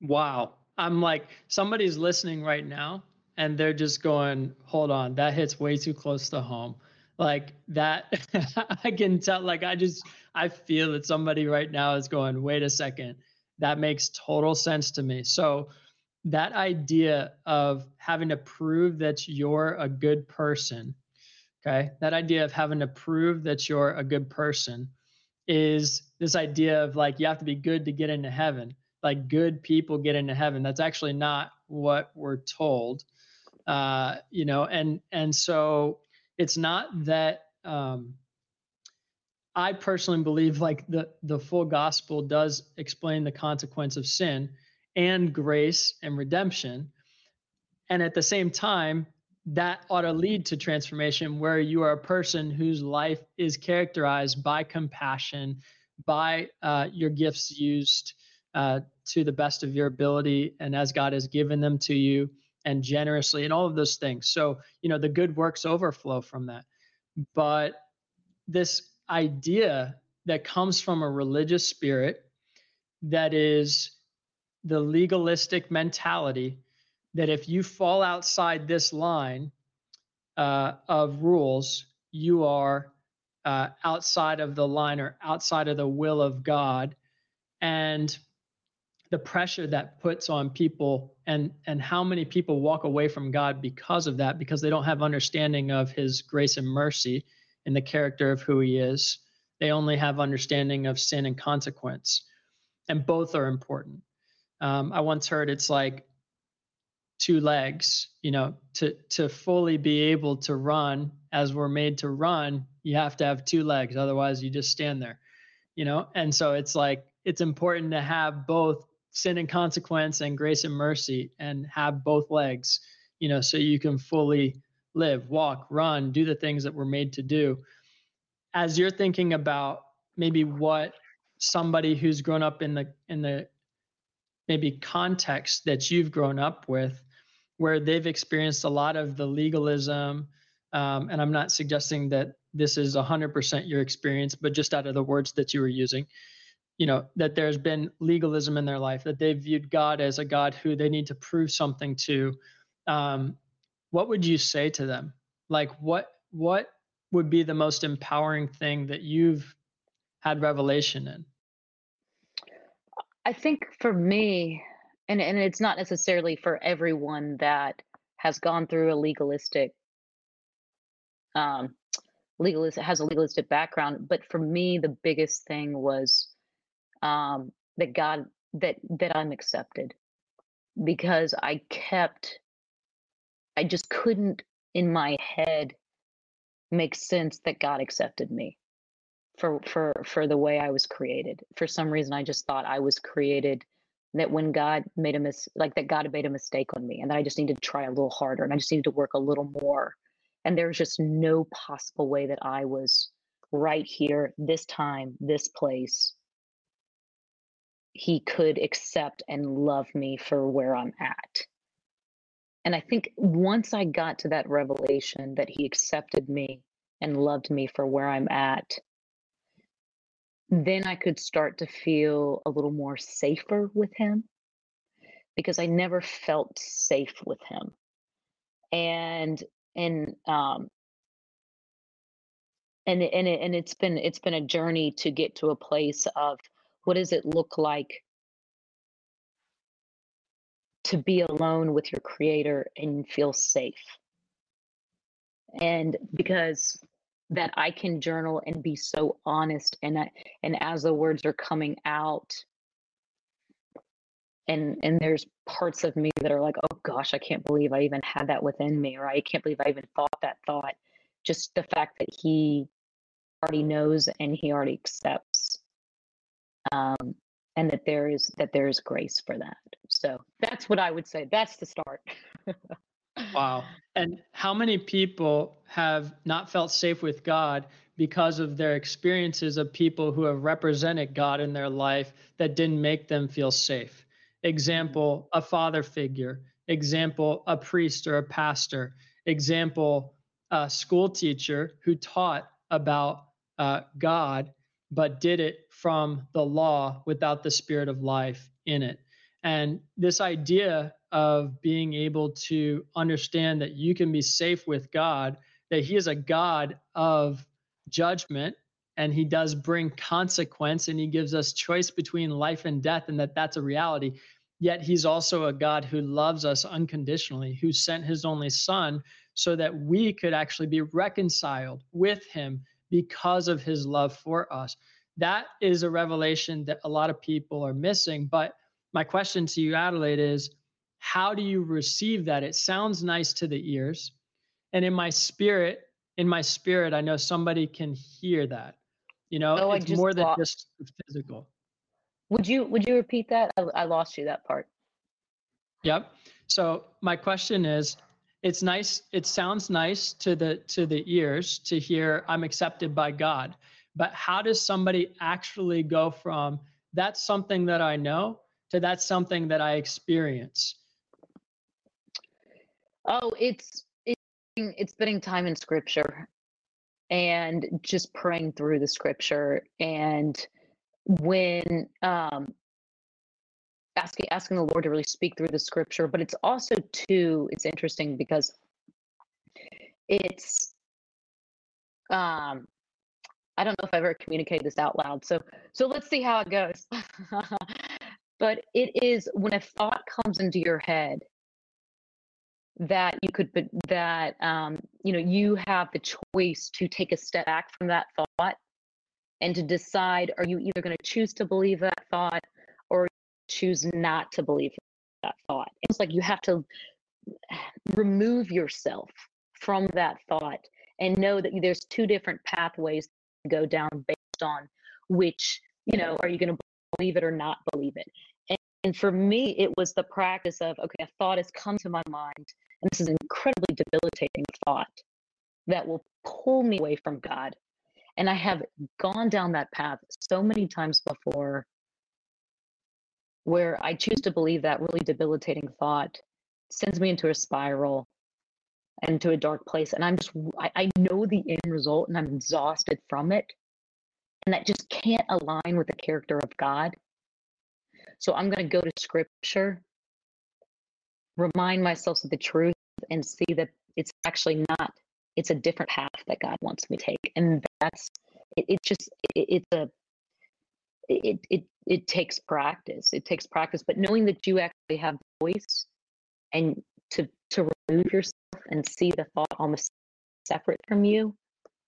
wow. I'm like somebody's listening right now and they're just going, hold on, that hits way too close to home. Like that, I can tell, like, I just, I feel that somebody right now is going, wait a second, that makes total sense to me. So, that idea of having to prove that you're a good person, okay, that idea of having to prove that you're a good person is this idea of like, you have to be good to get into heaven. Like, good people get into heaven. That's actually not what we're told uh, you know, and and so it's not that um, I personally believe like the the full gospel does explain the consequence of sin and grace and redemption, and at the same time that ought to lead to transformation where you are a person whose life is characterized by compassion, by uh, your gifts used uh, to the best of your ability and as God has given them to you and generously and all of those things. So, you know, the good works overflow from that. But this idea that comes from a religious spirit that is the legalistic mentality that if you fall outside this line uh, of rules, you are uh, outside of the line or outside of the will of God. And the pressure that puts on people and and how many people walk away from God because of that because they don't have understanding of his grace and mercy and the character of who he is. They only have understanding of sin and consequence. And both are important um, i once heard it's like two legs you know to to fully be able to run as we're made to run you have to have two legs otherwise you just stand there you know and so it's like it's important to have both sin and consequence and grace and mercy and have both legs, you know, so you can fully live, walk, run, do the things that we're made to do. As you're thinking about maybe what somebody who's grown up in the in the maybe context that you've grown up with where they've experienced a lot of the legalism um, and i'm not suggesting that this is 100% your experience but just out of the words that you were using you know that there's been legalism in their life that they've viewed god as a god who they need to prove something to. Um, what would you say to them? Like what what would be the most empowering thing that you've had revelation in i think for me and and it's not necessarily for everyone that has gone through a legalistic um legalist has a legalistic background but for me the biggest thing was um, that God that that I'm accepted because I kept I just couldn't in my head make sense that God accepted me for for for the way I was created. For some reason I just thought I was created that when God made a mis like that God made a mistake on me and that I just needed to try a little harder and I just needed to work a little more. And there's just no possible way that I was right here, this time, this place, he could accept and love me for where I'm at. and I think once I got to that revelation that he accepted me and loved me for where I'm at, then I could start to feel a little more safer with him because I never felt safe with him. And and um and and it, and it's been it's been a journey to get to a place of what does it look like to be alone with your creator and feel safe and because that I can journal and be so honest and I, and as the words are coming out and and there's parts of me that are like oh gosh I can't believe I even had that within me or I can't believe I even thought that thought. Just the fact that he already knows and he already accepts um and that there is that there is grace for that. So that's what i would say. That's the start wow. And how many people have not felt safe with god because of their experiences of people who have represented god in their life that didn't make them feel safe? Example a father figure. Example a priest or a pastor. Example a school teacher who taught about uh, god but did it from the law without the spirit of life in it. And this idea of being able to understand that you can be safe with God, that He is a God of judgment and He does bring consequence and He gives us choice between life and death, and that that's a reality. Yet He's also a God who loves us unconditionally, who sent His only Son so that we could actually be reconciled with Him because of His love for us that is a revelation that a lot of people are missing. But my question to you, Adelaide, is how do you receive that? It sounds nice to the ears. And in my spirit, in my spirit, I know somebody can hear that. You know, oh, it's more than just physical. Would you would you repeat that? I, I lost you that part. Yep. So my question is, it's nice. It sounds nice to the to the ears to hear I'm accepted by God but how does somebody actually go from that's something that I know to that's something that I experience? Oh, it's it's spending time in scripture and just praying through the scripture and when um asking asking the Lord to really speak through the scripture, but it's also too it's interesting because it's um I don't know if I ever communicated this out loud. So so let's see how it goes. but it is when a thought comes into your head that you could but that um, you know you have the choice to take a step back from that thought and to decide are you either going to choose to believe that thought or choose not to believe that thought it's like you have to remove yourself from that thought and know that there's two different pathways to go down based on which, you know, are you going to believe it or not believe it? And, for me, it was the practice of, okay, a thought has come to my mind, and this is an incredibly debilitating thought that will pull me away from God. And I have gone down that path so many times before where I choose to believe that really debilitating thought sends me into a spiral and to a dark place and i'm just I, I know the end result and i'm exhausted from it and that just can't align with the character of god so i'm going to go to scripture remind myself of the truth and see that it's actually not it's a different path that god wants me to take and that's it, it just it, it's a it, it it takes practice it takes practice but knowing that you actually have voice and to to remove yourself and see the thought almost separate from you,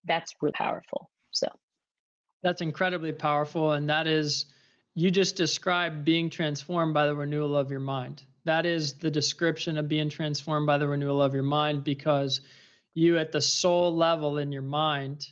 that's really powerful. So that's incredibly powerful. And that is, you just described being transformed by the renewal of your mind. That is the description of being transformed by the renewal of your mind because you, at the soul level in your mind,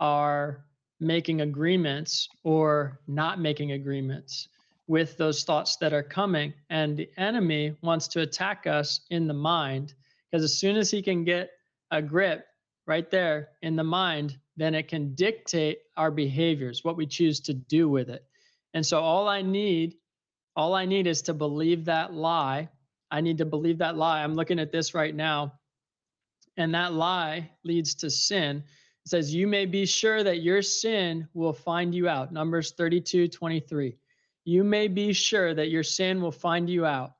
are making agreements or not making agreements with those thoughts that are coming. And the enemy wants to attack us in the mind because as soon as he can get a grip right there in the mind, then it can dictate our behaviors, what we choose to do with it. And so all I need, all I need is to believe that lie. I need to believe that lie. I'm looking at this right now. And that lie leads to sin. It says, You may be sure that your sin will find you out. Numbers 32, 23. You may be sure that your sin will find you out,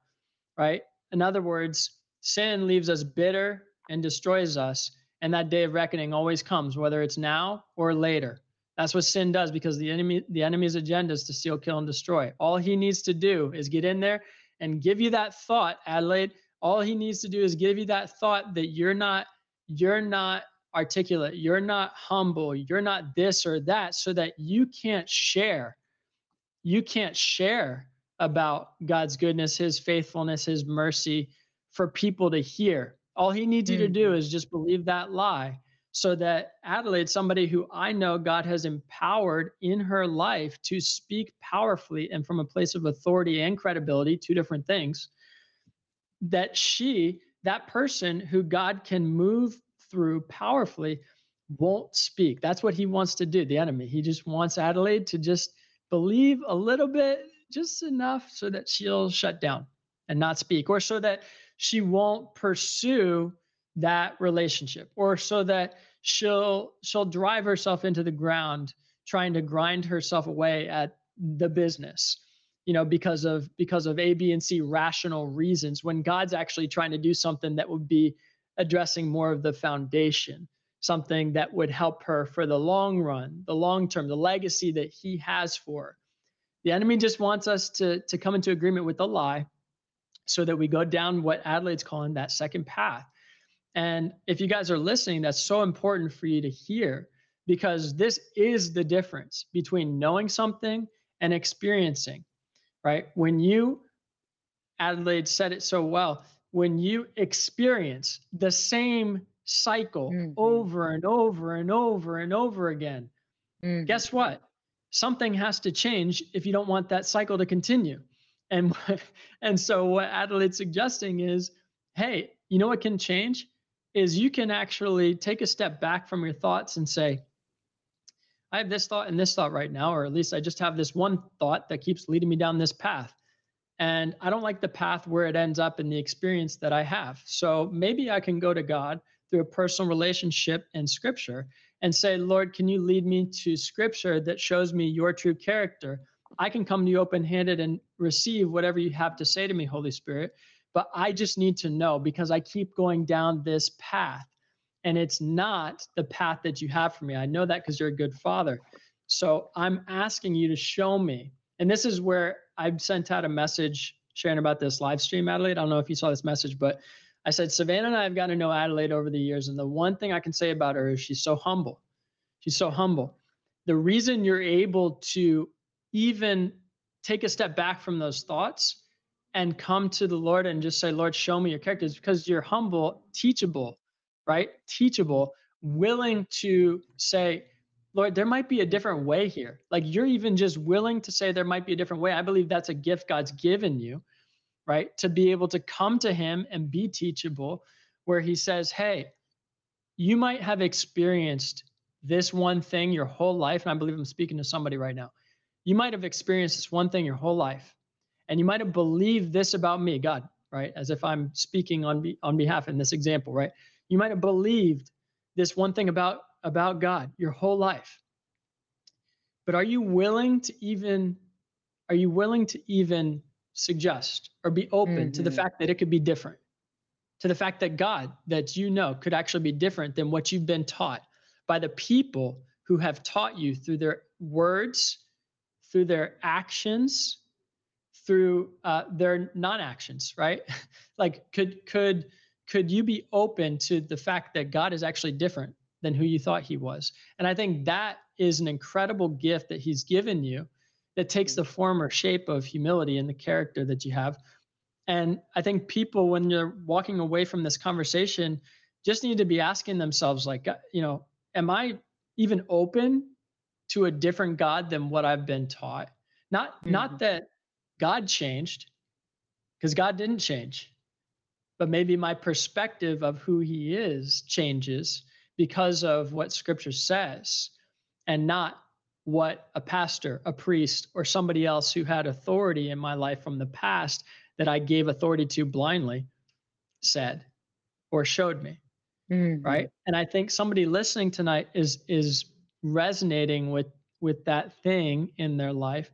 right? In other words, sin leaves us bitter and destroys us. And that day of reckoning always comes, whether it's now or later. That's what sin does because the enemy, the enemy's agenda is to steal, kill, and destroy. All he needs to do is get in there and give you that thought, Adelaide. All he needs to do is give you that thought that you're not, you're not articulate, you're not humble, you're not this or that, so that you can't share. You can't share about God's goodness, his faithfulness, his mercy for people to hear. All he needs mm-hmm. you to do mm-hmm. is just believe that lie so that Adelaide, somebody who I know God has empowered in her life to speak powerfully and from a place of authority and credibility, two different things, that she, that person who God can move through powerfully, won't speak. That's what he wants to do, the enemy. He just wants Adelaide to just believe a little bit, just enough so that she'll shut down and not speak, or so that she won't pursue that relationship or so that she'll she'll drive herself into the ground trying to grind herself away at the business you know because of because of a b and c rational reasons when god's actually trying to do something that would be addressing more of the foundation something that would help her for the long run the long term the legacy that he has for her. the enemy just wants us to to come into agreement with the lie so that we go down what adelaide's calling that second path and if you guys are listening, that's so important for you to hear because this is the difference between knowing something and experiencing, right? When you, Adelaide said it so well, when you experience the same cycle mm-hmm. over and over and over and over again, mm-hmm. guess what? Something has to change if you don't want that cycle to continue. And and so what Adelaide's suggesting is, hey, you know what can change? Is you can actually take a step back from your thoughts and say, I have this thought and this thought right now, or at least I just have this one thought that keeps leading me down this path. And I don't like the path where it ends up in the experience that I have. So maybe I can go to God through a personal relationship and scripture and say, Lord, can you lead me to scripture that shows me your true character? I can come to you open handed and receive whatever you have to say to me, Holy Spirit but I just need to know because I keep going down this path and it's not the path that you have for me. I know that because you're a good father. So I'm asking you to show me. And this is where I've sent out a message sharing about this live stream, Adelaide. I don't know if you saw this message, but I said, Savannah and I have gotten to know Adelaide over the years. And the one thing I can say about her is she's so humble. She's so humble. The reason you're able to even take a step back from those thoughts and come to the Lord and just say, Lord, show me your characters because you're humble, teachable, right? Teachable, willing to say, Lord, there might be a different way here. Like you're even just willing to say there might be a different way. I believe that's a gift God's given you, right? To be able to come to Him and be teachable, where He says, Hey, you might have experienced this one thing your whole life. And I believe I'm speaking to somebody right now. You might have experienced this one thing your whole life and you might have believed this about me, God, right? As if I'm speaking on be, on behalf in this example, right? You might have believed this one thing about about God your whole life. But are you willing to even are you willing to even suggest or be open mm-hmm. to the mm-hmm. fact that it could be different? To the fact that God that you know could actually be different than what you've been taught by the people who have taught you through their words, through their actions, through uh, their non-actions right? Like could could could you be open to the fact that god is actually different than who you thought he was? And i think that is an incredible gift that he's given you that takes the form or shape of humility and the character that you have. And i think people when you're walking away from this conversation just need to be asking themselves like you know am i even open to a different god than what i've been taught? Not mm-hmm. not that God changed because God didn't change. But maybe my perspective of who he is changes because of what scripture says and not what a pastor, a priest, or somebody else who had authority in my life from the past that I gave authority to blindly said or showed me. Mm-hmm. Right. And I think somebody listening tonight is is resonating with with that thing in their life.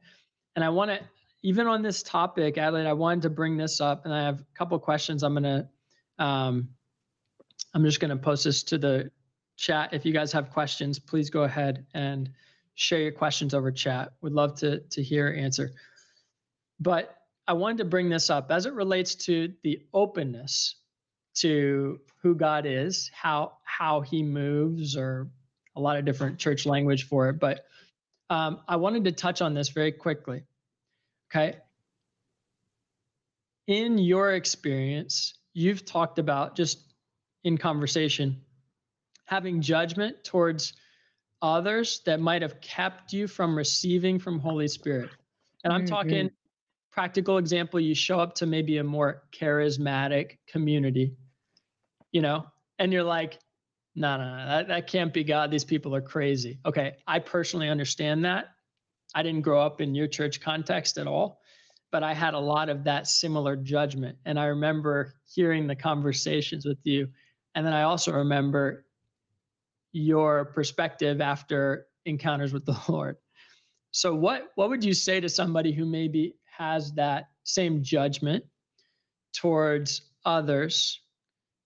And I want to even on this topic, Adelaide, I wanted to bring this up, and I have a couple questions. I'm gonna, um, I'm just gonna post this to the chat. If you guys have questions, please go ahead and share your questions over chat. Would love to to hear answer. But I wanted to bring this up as it relates to the openness to who God is, how how He moves, or a lot of different church language for it. But um, I wanted to touch on this very quickly. Okay. In your experience, you've talked about just in conversation having judgment towards others that might have kept you from receiving from Holy Spirit. And I'm mm-hmm. talking practical example you show up to maybe a more charismatic community, you know, and you're like, no, no, no, that, that can't be God. These people are crazy. Okay. I personally understand that. I didn't grow up in your church context at all, but I had a lot of that similar judgment. And I remember hearing the conversations with you. And then I also remember your perspective after encounters with the Lord. So what what would you say to somebody who maybe has that same judgment towards others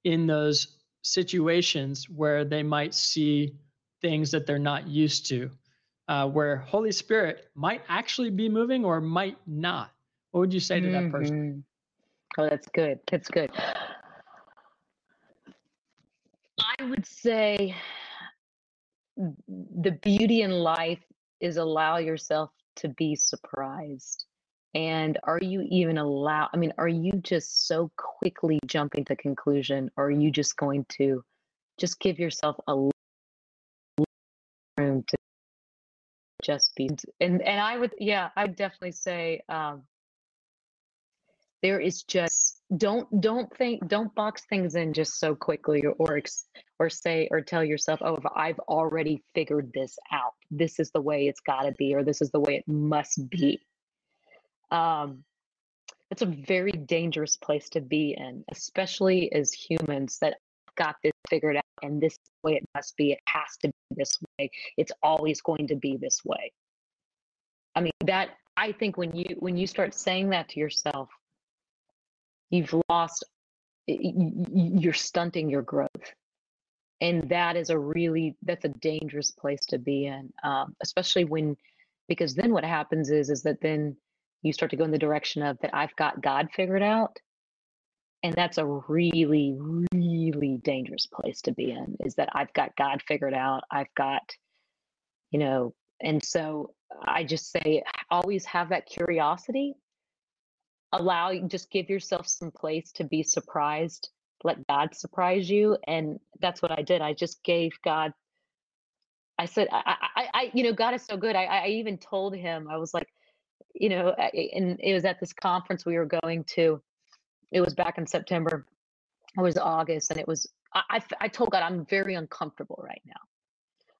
in those situations where they might see things that they're not used to uh, where Holy Spirit might actually be moving or might not. What would you say to that person? Mm-hmm. Oh, that's good. That's good. I would say the beauty in life is allow yourself to be surprised. And are you even allow? I mean, are you just so quickly jumping to conclusion, or are you just going to just give yourself a just be and and i would yeah i would definitely say um there is just don't don't think don't box things in just so quickly or or, say or tell yourself oh i've already figured this out this is the way it's got to be or this is the way it must be. Um it's a very dangerous place to be in especially as humans that got this figured and this way it must be it has to be this way it's always going to be this way. I mean that i think when you when you start saying that to yourself you've lost you're stunting your growth. And that is a really that's a dangerous place to be in um, especially when because then what happens is is that then you start to go in the direction of that i've got god figured out and that's a really really dangerous place to be in is that i've got god figured out i've got you know and so i just say always have that curiosity. Allow just give yourself some place to be surprised let god surprise you and that's what i did. I just gave god i said i i, I you know god is so good. I, I even told him i was like you know and it was at this conference we were going to it was back in September. It was August, and it was. I, I, I told God I'm very uncomfortable right now.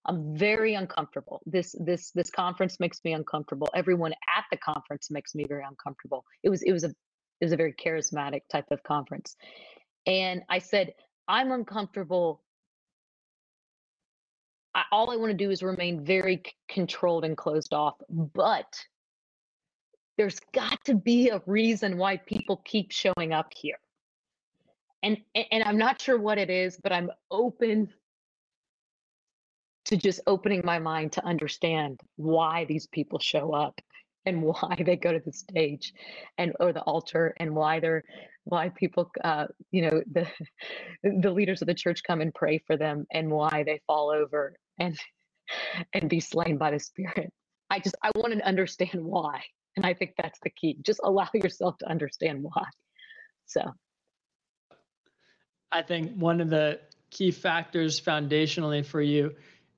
I'm very uncomfortable. This this this conference makes me uncomfortable. Everyone at the conference makes me very uncomfortable. It was it was a it was a very charismatic type of conference. And I said, I'm uncomfortable. I, all I want to do is remain very c- controlled and closed off. But there's got to be a reason why people keep showing up here. And and i'm not sure what it is but i'm open to just opening my mind to understand why these people show up and why they go to the stage and or the altar and why they're why people uh you know the the leaders of the church come and pray for them and why they fall over and and be slain by the spirit. I just i want to understand why and I think that's the key. Just allow yourself to understand why. So I think one of the key factors foundationally for you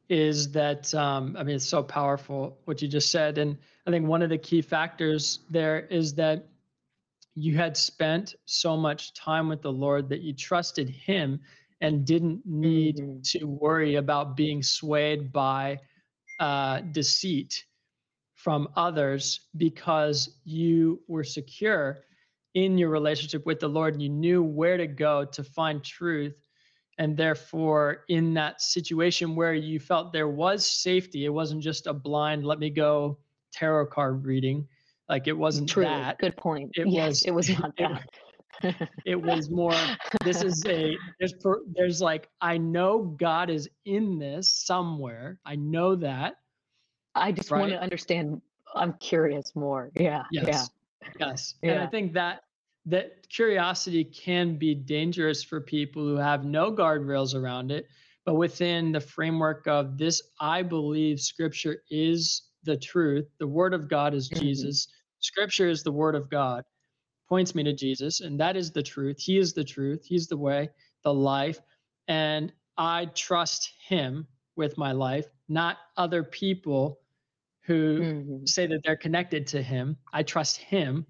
is that um, I mean it's so powerful what you just said, and I think one of the key factors there is that you had spent so much time with the Lord that you trusted Him and didn't need mm-hmm. to worry about being swayed by uh, deceit from others because you were secure in your relationship with the Lord and you knew where to go to find truth. And therefore, in that situation where you felt there was safety, it wasn't just a blind, let me go tarot card reading. Like it wasn't True. that. Good point. It yes, was- it was not it- that. it was more this is a there's per, there's like i know god is in this somewhere i know that I just want to understand. I'm curious more. Yeah. yes yes and i think that that curiosity can be dangerous for people who have no guardrails around it but within the framework of this i believe scripture is the truth the word of god is Mhm. jesus scripture is the word of god points me to jesus and that is the truth he is the truth he's the way the life and i trust him with my life not other people who. Mhm. say that they're connected to him. I trust him.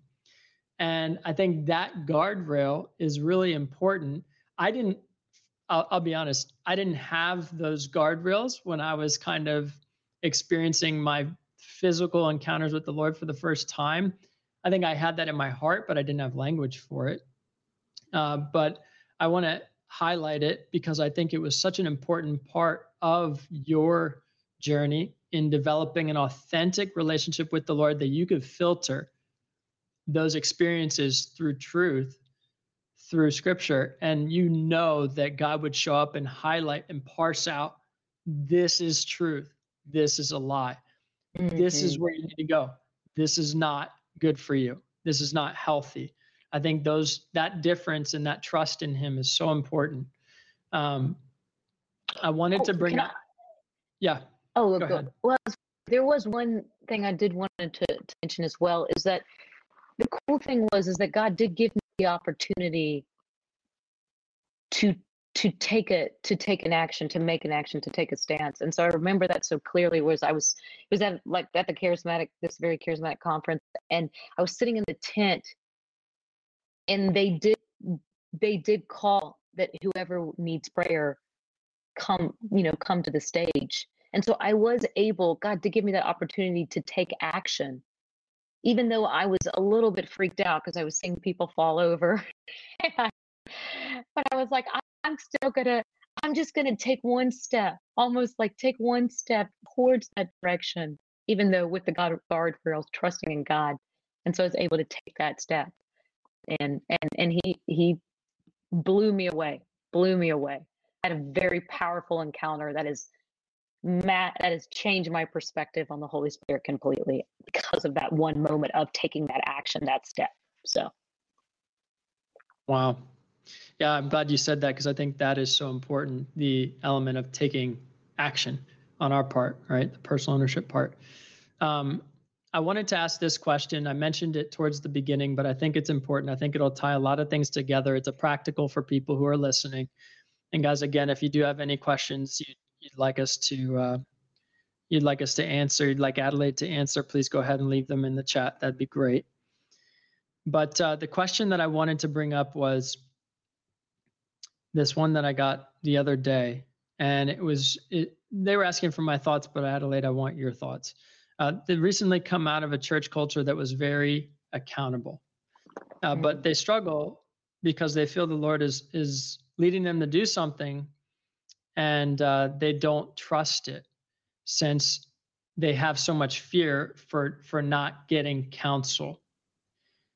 And I think that guardrail is really important. I didn't, I'll, I'll be honest, I didn't have those guardrails when I was kind of experiencing my physical encounters with the Lord for the first time. I think I had that in my heart, but I didn't have language for it. Uh, but I want to highlight it because I think it was such an important part of your journey in developing an authentic relationship with the Lord that you could filter those experiences through truth, through scripture, and you know that God would show up and highlight and parse out this is truth, this is a lie, this is Mhm. where you need to go, this is not good for you, this is not healthy. I think those that difference and that trust in Him is so important. Um, I wanted Oh, to bring up, yeah. Oh, Go go- ahead. well, there was one thing I did want to, to mention as well is that the cool thing was is that God did give me the opportunity to to take a to take an action, to make an action, to take a stance. And so I remember that so clearly was I was it was at like at the charismatic this very charismatic conference and I was sitting in the tent and they did they did call that whoever needs prayer come you know come to the stage and so i was able god to give me that opportunity to take action even though i was a little bit freaked out because i was seeing people fall over. But i was like i'm still gonna i'm just gonna take one step almost like take one step towards that direction even though with the god guardrails trusting in god. And so i was able to take that step and and and he he blew me away blew me away. Had a very powerful encounter that is ma- that has changed my perspective on the Holy Spirit completely because of that one moment of taking that action, that step. So Wow. Yeah, I'm glad you said that because I think that is so important the element of taking action on our part, right? The personal ownership part. Um, I wanted to ask this question. I mentioned it towards the beginning, but I think it's important. I think it'll tie a lot of things together. It's a practical for people who are listening. And guys, again, if you do have any questions you, you'd like us to uh, you'd like us to answer, you'd like Adelaide to answer, please go ahead and leave them in the chat. That'd be great. But uh, the question that I wanted to bring up was this one that I got the other day, and it was it, they were asking for my thoughts, but Adelaide, I want your thoughts. Uh, they recently come out of a church culture that was very accountable, uh, but they struggle because they feel the Lord is is leading them to do something, and uh, they don't trust it, since they have so much fear for for not getting counsel.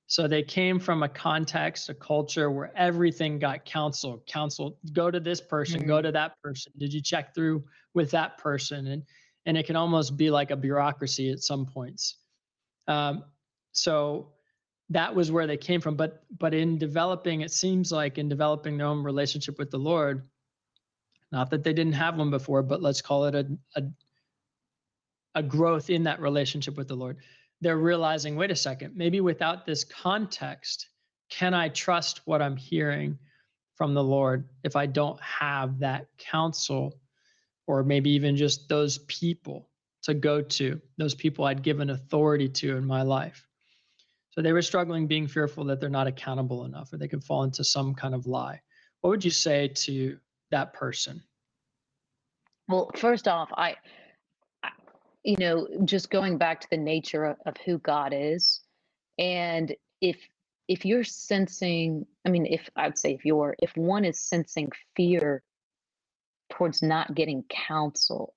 So they came from a context, a culture where everything got counsel. Counsel, go to this person, go Mhm. to that person. Did you check through with that person? And and it can almost be like a bureaucracy at some points. Um, so that was where they came from. But but in developing, it seems like in developing their own relationship with the Lord, not that they didn't have one before, but let's call it a a, a growth in that relationship with the Lord. They're realizing wait a second maybe without this context can i trust what i'm hearing from the lord if i don't have that counsel or maybe even just those people to go to those people i'd given authority to in my life? So they were struggling being fearful that they're not accountable enough or they could fall into some kind of lie. What would you say to that person well, first off, I, I you know, just going back to the nature of, of who God is, and if if you're sensing, I mean, if I'd say if you're, if one is sensing fear towards not getting counsel,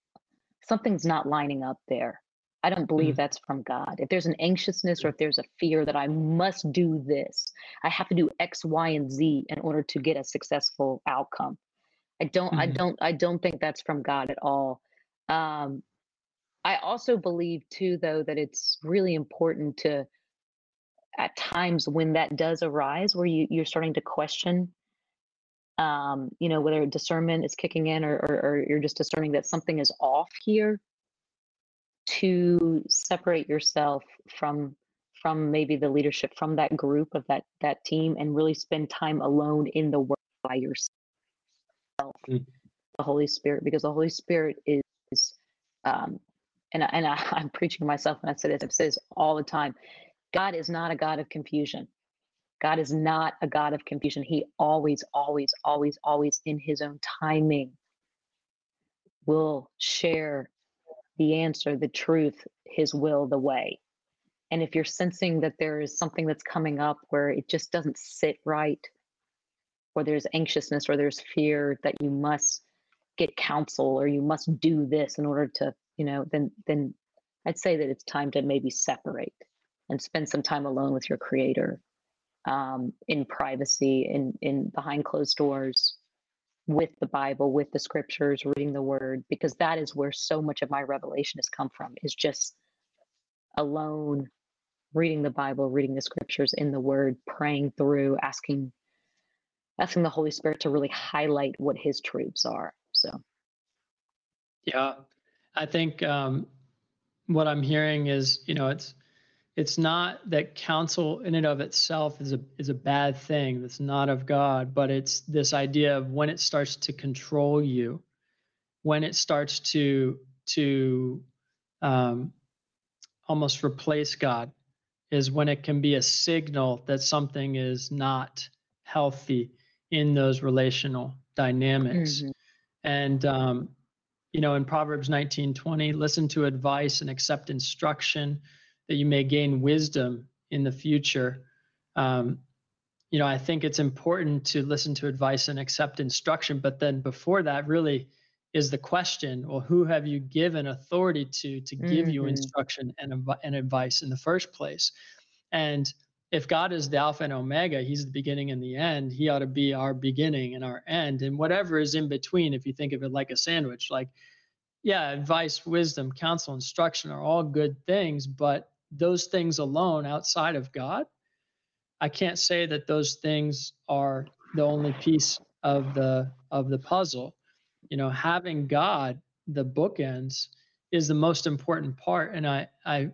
something's not lining up there. I don't believe mm. that's from God. If there's an anxiousness or if there's a fear that I must do this, I have to do X, Y, and Z in order to get a successful outcome. I don't, mm-hmm. I don't, I don't think that's from God at all. Um, I also believe too, though, that it's really important to, at times when that does arise, where you, you're starting to question, um, you know, whether discernment is kicking in or, or, or you're just discerning that something is off here to separate yourself from from maybe the leadership from that group of that that team and really spend time alone in the work by yourself mm. the holy spirit because the holy spirit is um and, and I, i'm preaching to myself and i say this i say this all the time god is not a god of confusion god is not a god of confusion he always always always always in his own timing will share the answer, the truth, his will, the way. And if you're sensing that there is something that's coming up where it just doesn't sit right, or there's anxiousness or there's fear that you must get counsel or you must do this in order to, you know, then then I'd say that it's time to maybe separate and spend some time alone with your creator um, in privacy, in in behind closed doors, with the Bible, with the scriptures, reading the word, because that is where so much of my revelation has come from, is just alone reading the Bible, reading the scriptures in the word, praying through, asking asking the Holy Spirit to really highlight what his truths are. So yeah. I think um what I'm hearing is, you know, it's it's not that counsel in and of itself is a is a bad thing that's not of god but it's this idea of when it starts to control you when it starts to to um, almost replace god is when it can be a signal that something is not healthy in those relational dynamics mm-hmm. and um, you know in proverbs 19 20 listen to advice and accept instruction that you may gain wisdom in the future. Um, you know, I think it's important to listen to advice and accept instruction, but then before that, really is the question: Well, who have you given authority to to give mm-hmm. you instruction and and advice in the first place? And if God is the Alpha and Omega, He's the beginning and the end. He ought to be our beginning and our end, and whatever is in between. If you think of it like a sandwich, like yeah, advice, wisdom, counsel, instruction are all good things, but those things alone outside of God, I can't say that those things are the only piece of the of the puzzle. You know, having God, the bookends, is the most important part. And I I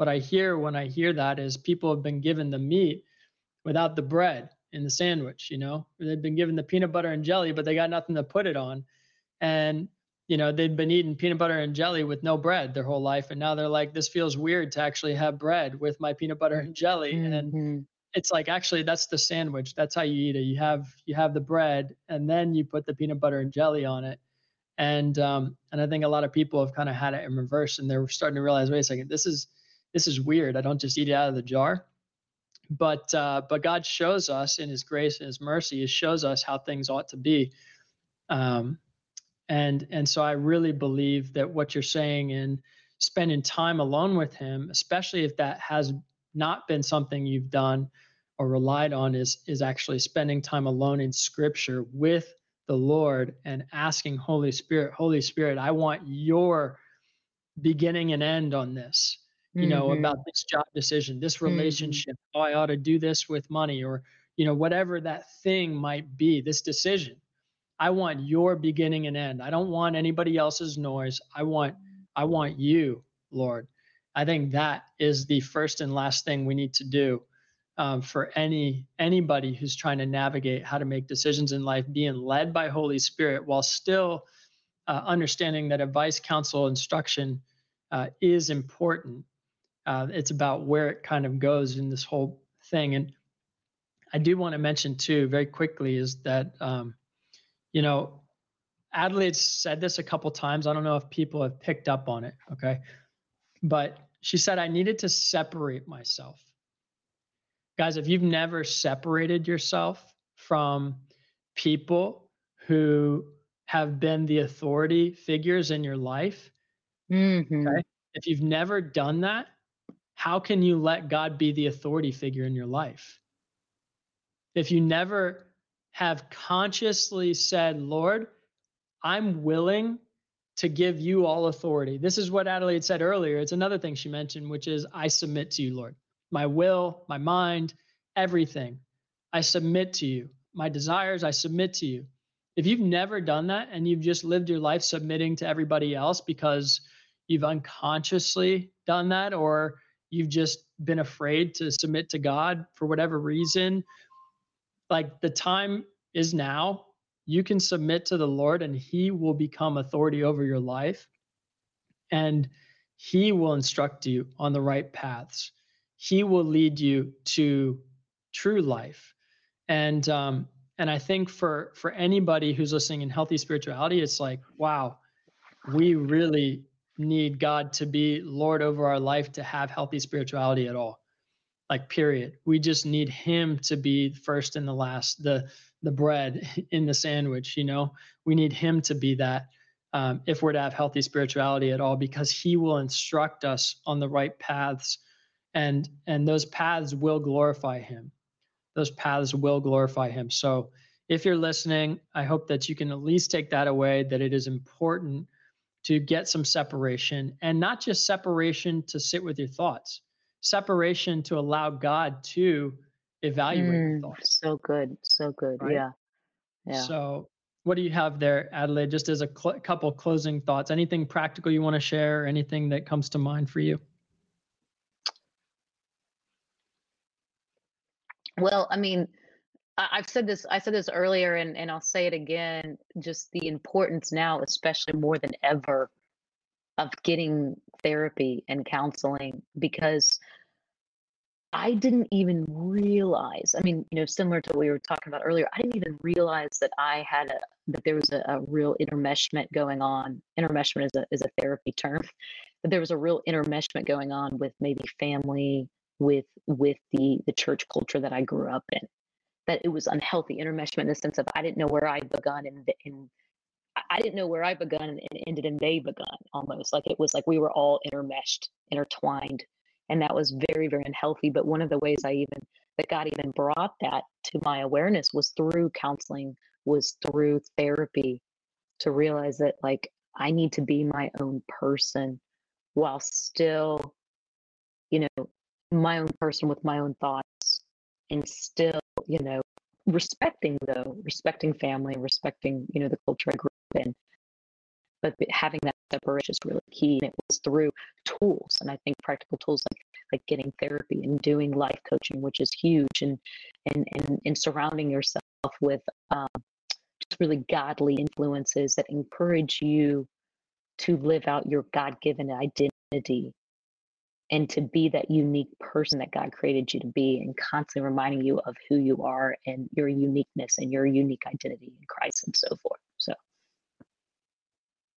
what I hear when I hear that is people have been given the meat without the bread in the sandwich, you know. They've been given the peanut butter and jelly, but they got nothing to put it on. And you know they've been eating peanut butter and jelly with no bread their whole life and now they're like this feels weird to actually have bread with my peanut butter and jelly mm-hmm. and it's like actually that's the sandwich that's how you eat it you have you have the bread and then you put the peanut butter and jelly on it and um and i think a lot of people have kind of had it in reverse and they're starting to realize wait a second this is this is weird i don't just eat it out of the jar. But uh but god shows us in his grace and his mercy he shows us how things ought to be. Um and and so i really believe that what you're saying in spending time alone with him especially if that has not been something you've done or relied on is is actually spending time alone in scripture with the lord and asking holy spirit holy spirit i want your beginning and end on this you know mm-hmm. about this job decision this mm-hmm. relationship mm-hmm. oh i ought to do this with money or you know whatever that thing might be this decision I want your beginning and end. I don't want anybody else's noise. I want I want you, Lord. I think that is the first and last thing we need to do um, for any anybody who's trying to navigate how to make decisions in life, being led by Holy Spirit while still uh, understanding that advice, counsel, instruction uh, is important. Uh, it's about where it kind of goes in this whole thing. And I do want to mention too, very quickly, is that um, you know, Adelaide said this a couple times. I don't know if people have picked up on it. Okay. But she said, I needed to separate myself. Guys, if you've never separated yourself from people who have been the authority figures in your life, Mm-hmm. okay, if you've never done that, how can you let God be the authority figure in your life? If you never have consciously said, Lord, I'm willing to give you all authority. This is what Adelaide said earlier. It's another thing she mentioned, which is, I submit to you, Lord. My will, my mind, everything. I submit to you. My desires, I submit to you. If you've never done that and you've just lived your life submitting to everybody else because you've unconsciously done that, or you've just been afraid to submit to God for whatever reason, like the time is now. You can submit to the Lord and He will become authority over your life. And He will instruct you on the right paths. He will lead you to true life. And um, and I think for for anybody who's listening in healthy spirituality, it's like, wow, we really need God to be Lord over our life to have healthy spirituality at all. Like period. We just need him to be first and the last, the the bread in the sandwich, you know. We need him to be that um, if we're to have healthy spirituality at all because he will instruct us on the right paths and and those paths will glorify him those paths will glorify him so if you're listening i hope that you can at least take that away that it is important to get some separation and not just separation to sit with your thoughts separation to allow god to evaluate your Mm, thoughts so good. So good. right Yeah. Yeah. so what do you have there adelaide just as a cl- couple closing thoughts anything practical you want to share or anything that comes to mind for you Well, I mean, I've said this, I said this earlier and, and I'll say it again, just the importance now, especially more than ever, of getting therapy and counseling because I didn't even realize, I mean, you know, similar to what we were talking about earlier, I didn't even realize that I had a that there was a, a real intermeshment going on. Intermeshment is a is a therapy term. That there was a real intermeshment going on with maybe family, with with the the church culture that I grew up in. That it was unhealthy intermeshment in the sense of I didn't know where I'd begun and I didn't know where I begun and and ended and they begun almost. Like it was like we were all intermeshed, intertwined and that was very very unhealthy but one of the ways i even that god even brought that to my awareness was through counseling was through therapy to realize that like i need to be my own person while still you know my own person with my own thoughts and still you know respecting though respecting family respecting you know the culture i grew up in. But having that separation is really key and it was through tools and i think practical tools like like getting therapy and doing life coaching which is huge and and and, and surrounding yourself with um, just really godly influences that encourage you to live out your god-given identity and to be that unique person that god created you to be and constantly reminding you of who you are and your uniqueness and your unique identity in christ and so forth so.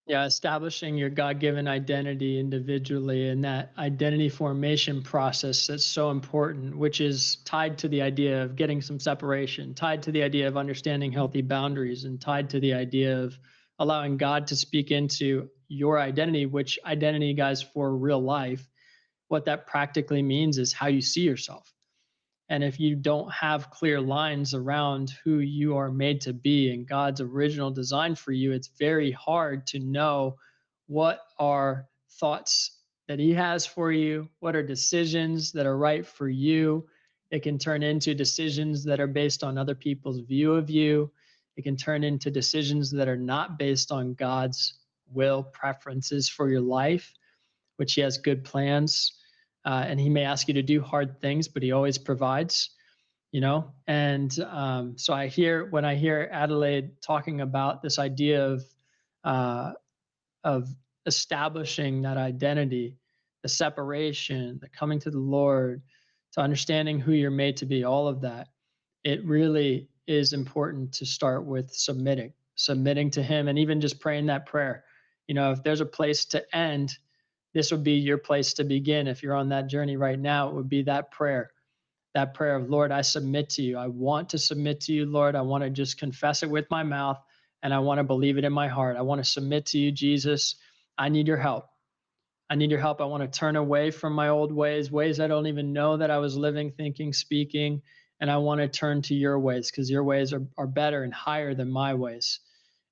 Yeah, establishing your God given identity individually and that identity formation process that's so important, which is tied to the idea of getting some separation, tied to the idea of understanding healthy boundaries, and tied to the idea of allowing God to speak into your identity, which identity, guys, for real life, what that practically means is how you see yourself. And if you don't have clear lines around who you are made to be and God's original design for you, it's very hard to know what are thoughts that He has for you, what are decisions that are right for you. It can turn into decisions that are based on other people's view of you. It can turn into decisions that are not based on God's will, preferences for your life, which He has good plans uh, and he may ask you to do hard things but he always provides you know? And um, so i hear when i hear adelaide talking about this idea of uh, of establishing that identity the separation the coming to the lord to understanding who you're made to be all of that it really is important to start with submitting submitting to him and even just praying that prayer. You know if there's a place to end this would be your place to begin if you're on that journey right now it would be that prayer that prayer of, Lord, I submit to you. I want to submit to you, Lord. I want to just confess it with my mouth and I want to believe it in my heart. I want to submit to you, Jesus. I need your help. I need your help. I want to turn away from my old ways, ways I don't even know that I was living, thinking, speaking. And I want to turn to your ways because your ways are, are better and higher than my ways.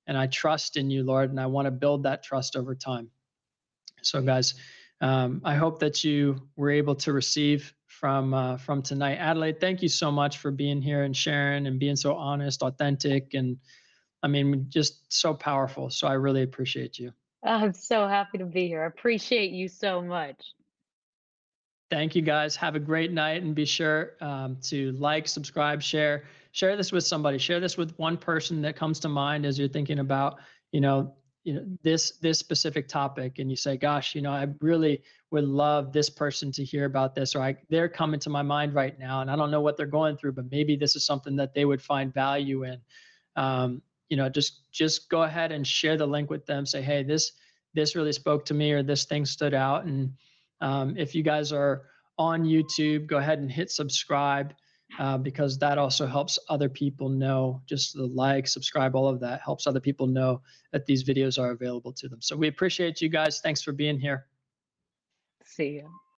And I trust in you, Lord, and I want to build that trust over time. So, guys, um, I hope that you were able to receive from uh, from tonight. Adelaide, thank you so much for being here and sharing and being so honest, authentic, and I mean, just so powerful. So I really appreciate you. I'm so happy to be here. I appreciate you so much. Thank you guys. Have a great night and be sure um, to like, subscribe, share. Share this with somebody. Share this with one person that comes to mind as you're thinking about, you know, you know this this specific topic and you say gosh you know i really would love this person to hear about this or i they're coming to my mind right now and i don't know what they're going through but maybe this is something that they would find value in. Um, you know just just go ahead and share the link with them say hey this this really spoke to me or this thing stood out. And um, if you guys are on youtube go ahead and hit subscribe uh, because that also helps other people know just the like subscribe all of that helps other people know that these videos are available to them. So we appreciate you guys. Thanks for being here. See you